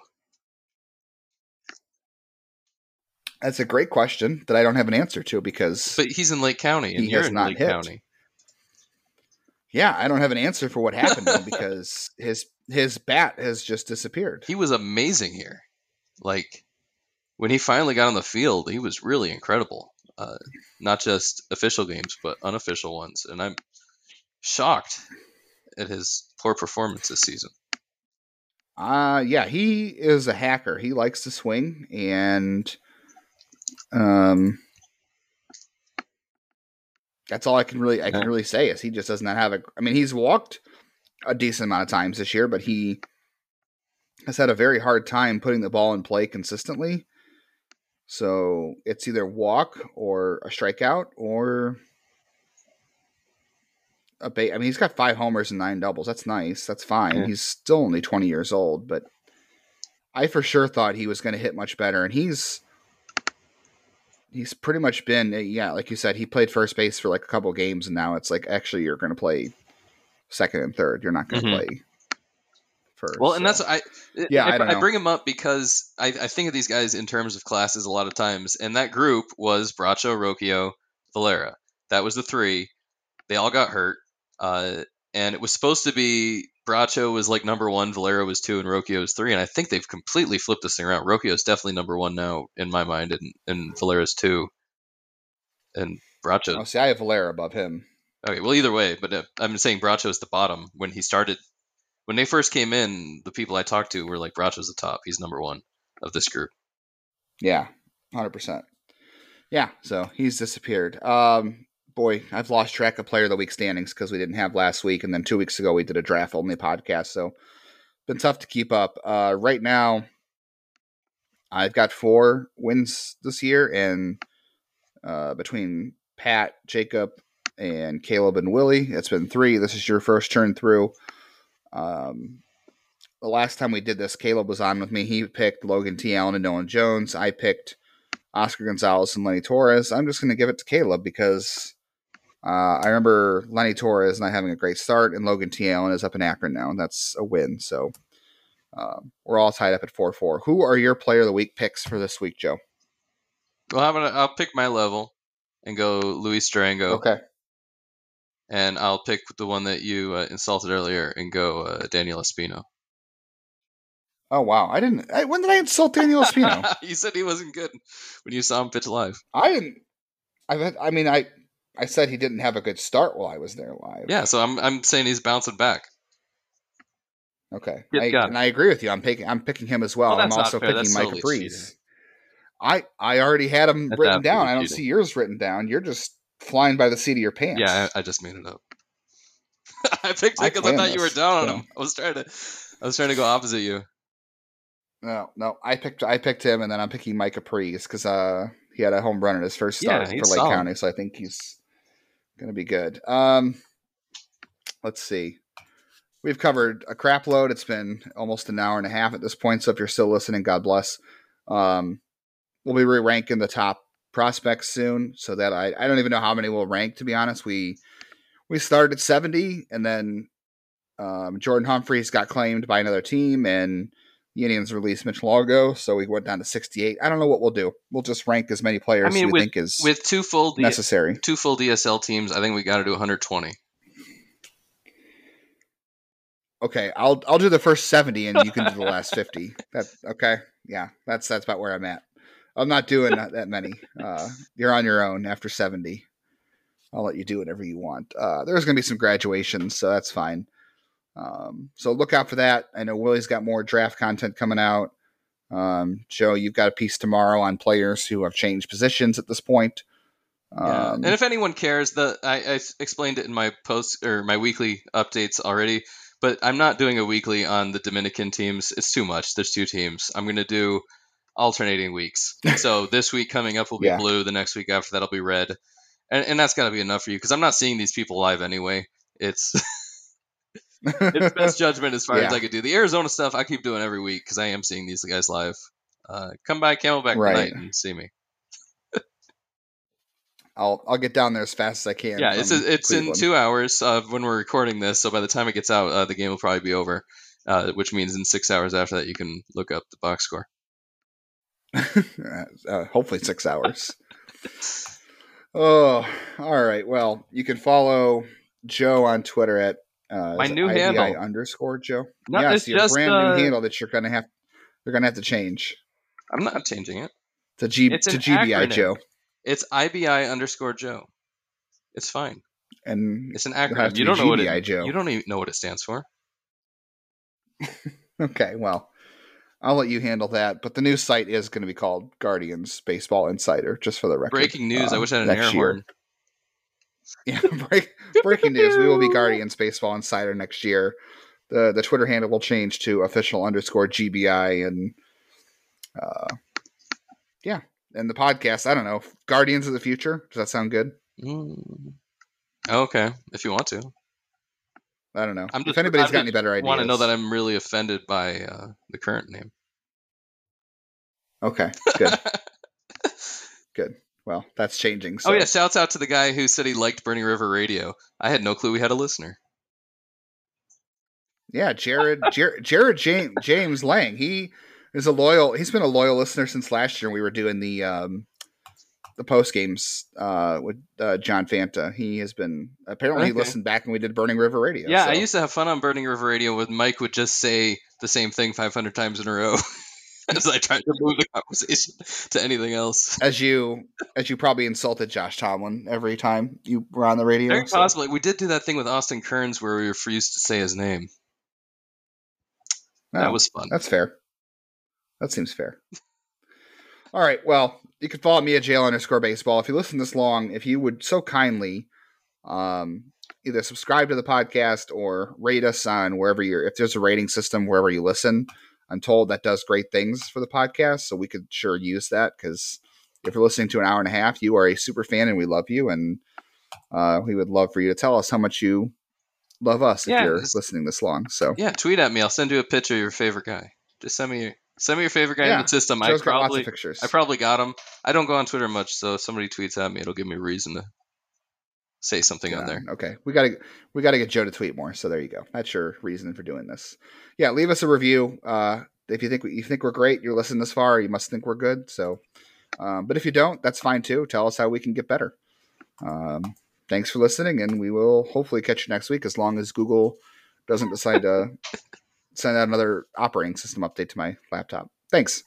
That's a great question that I don't have an answer to because But he's in Lake County, and He has in not Lake hit. County. yeah, I don't have an answer for what happened because his his bat has just disappeared. He was amazing here. Like when he finally got on the field, he was really incredible. Uh, not just official games, but unofficial ones, and I'm shocked at his poor performance this season. Uh yeah, he is a hacker. He likes to swing and um that's all I can really I can really say is he just does not have a I mean he's walked a decent amount of times this year, but he has had a very hard time putting the ball in play consistently. So it's either walk or a strikeout or a bait. I mean, he's got five homers and nine doubles. That's nice. That's fine. Yeah. He's still only 20 years old, but I for sure thought he was going to hit much better. And he's he's pretty much been yeah, like you said, he played first base for like a couple games, and now it's like actually you're going to play second and third. You're not going to Mhm. play first. Well, and so. that's I. Yeah, I, I don't know. bring him up because I, I think of these guys in terms of classes a lot of times, and that group was Bracho, Rocchio, Valera. That was the three. They all got hurt, uh, and it was supposed to be Bracho was like number one, Valera was two, and Rocchio was three. And I think they've completely flipped this thing around. Rocchio is definitely number one now in my mind, and and Valera's two, and Bracho. Oh, see, I have Valera above him. Okay, well, either way, but uh, I'm saying Bracho's the bottom. When he started, when they first came in, the people I talked to were like, Bracho's the top. He's number one of this group. Yeah, hundred percent. Yeah, so he's disappeared. Um, boy, I've lost track of player of the week standings because we didn't have last week, and then two weeks ago we did a draft only podcast, so been tough to keep up. Uh, right now, I've got four wins this year, and uh, between Pat, Jacob, and Caleb and Willie, it's been three. This is your first turn through. Um, the last time we did this, Caleb was on with me. He picked Logan T. Allen and Nolan Jones. I picked Oscar Gonzalez and Lenny Torres. I'm just going to give it to Caleb because uh, I remember Lenny Torres not having a great start, and Logan T. Allen is up in Akron now. and That's a win. So um, we're all tied up at 4 4. Who are your player of the week picks for this week, Joe? Well, how about I'll pick my level and go Luis Durango, Okay. and I'll pick the one that you uh, insulted earlier and go uh, Daniel Espino. Oh, wow. I didn't. I, when did I insult Daniel Espino? you said he wasn't good when you saw him pitch live. I didn't. Had, I mean, I. I said he didn't have a good start while I was there live. Yeah, so I'm I'm saying he's bouncing back. Okay, Good I, and I agree with you. I'm picking. I'm picking him as well. Well, I'm also picking That's Mike totally Caprice. I I already had him That's written down. I don't cheating. see yours written down. You're just flying by the seat of your pants. Yeah, I, I just made it up. I picked I it because I planned thought you were this, down on so- him. I was trying to I was trying to go opposite you. No, no. I picked. I picked him, and then I'm picking Micah Pries because uh he had a home run in his first Yeah, start for Lake solid. County, so I think he's gonna be good. Um, let's see. We've covered a crap load. It's been almost an hour and a half at this point. So if you're still listening, God bless. Um, we'll be re-ranking the top prospects soon, so that I I don't even know how many we'll rank. To be honest, we we started at 70, and then um, Jordan Humphreys got claimed by another team, and the Indians released Mitch Longo, so we went down to 68. I don't know what we'll do. We'll just rank as many players I mean, we with- think is With two full D- necessary. two full DSL teams, I think we got to do 120. Okay, I'll I'll do the first 70, and you can do the last 50. That okay? Yeah, that's that's about where I'm at. I'm not doing that, that many. Uh, you're on your own after 70. I'll let you do whatever you want. Uh, there's going to be some graduations, so that's fine. Um, so look out for that. I know Willie's got more draft content coming out. Um, Joe, you've got a piece tomorrow on players who have changed positions at this point. Yeah. Um, and if anyone cares, the I, I explained it in my post or my weekly updates already, but I'm not doing a weekly on the Dominican teams. It's too much. There's two teams. I'm going to do alternating weeks. so this week coming up will be Yeah. blue. The next week after that will be red, and, and that's got to be enough for you because I'm not seeing these people live anyway. It's it's best judgment as far as I could do. The Arizona stuff I keep doing every week because I am seeing these guys live. Uh, come by Camelback Right. tonight and see me. I'll I'll get down there as fast as I can. Yeah, it's it's in two hours uh, when we're recording this. So by the time it gets out, uh, the game will probably be over. Uh, which means in six hours after that, you can look up the box score. uh, hopefully six hours. oh, all right. Well, you can follow Joe on Twitter at uh, My new IBI handle. underscore Joe. No, yes, it's your just, brand uh, new handle that you're gonna have. You're gonna have to change I'm not changing it. to G It's to GBI acronym. Joe, It's IBI underscore Joe. It's fine. and It's an acronym. You don't know what it. Joe. You don't even know what it stands for. okay. Well, I'll let you handle that. But the new site is going to be called Guardians Baseball Insider, just for the record. Breaking news. I uh, wish I had an air year. Yeah, break, breaking news. We will be Guardians Baseball Insider next year. The the Twitter handle will change to official underscore GBI and uh yeah. And the podcast, I don't know. Guardians of the Future. Does that sound good? Mm. Okay, if you want to. I don't know. I'm if just- anybody's I'm got any better ideas. I want to know that I'm really offended by uh, the current name. Okay, good. good. Well, that's changing. So Oh yeah, shouts out to the guy who said he liked Burning River Radio. I had no clue we had a listener. Yeah, Jared Jer- Jared James James Lang. He is a loyal. He's been a loyal listener since last year. We were doing the um the post games uh with uh, John Fanta. He has been apparently he Okay. listened back when we did Burning River Radio. Yeah, I used to have fun on Burning River Radio with Mike would just say the same thing 500 times in a row as I tried to move the conversation to anything else. as you as you probably insulted Josh Tomlin every time you were on the radio. Very so- possibly. We did do that thing with Austin Kearns where we refused to say his name. No, That was fun. That's fair. That seems fair. All right. Well, you can follow me at jail underscore baseball. If you listen this long, if you would so kindly um, either subscribe to the podcast or rate us on wherever you're, if there's a rating system wherever you listen. I'm told that does great things for the podcast. So we could sure use that because if you're listening to an hour and a half, you are a super fan and we love you. And uh, we would love for you to tell us how much you love us Yeah, if you're listening this long. So Yeah, tweet at me. I'll send you a picture of your favorite guy. Just send me your, send me your favorite guy Yeah, in the system. I Joe's got lots probably of pictures. I probably got him. I don't go on Twitter much, so if somebody tweets at me, it'll give me a reason to say something on there. Okay, we gotta we gotta get Joe to tweet more. So there you go. That's your reason for doing this. Yeah, leave us a review. Uh, if you think you think we're great, you're listening this far, you must think we're good. So, um, but if you don't, that's fine too. Tell us how we can get better. Um, thanks for listening, and we will hopefully catch you next week as long as Google doesn't decide to send out another operating system update to my laptop. Thanks.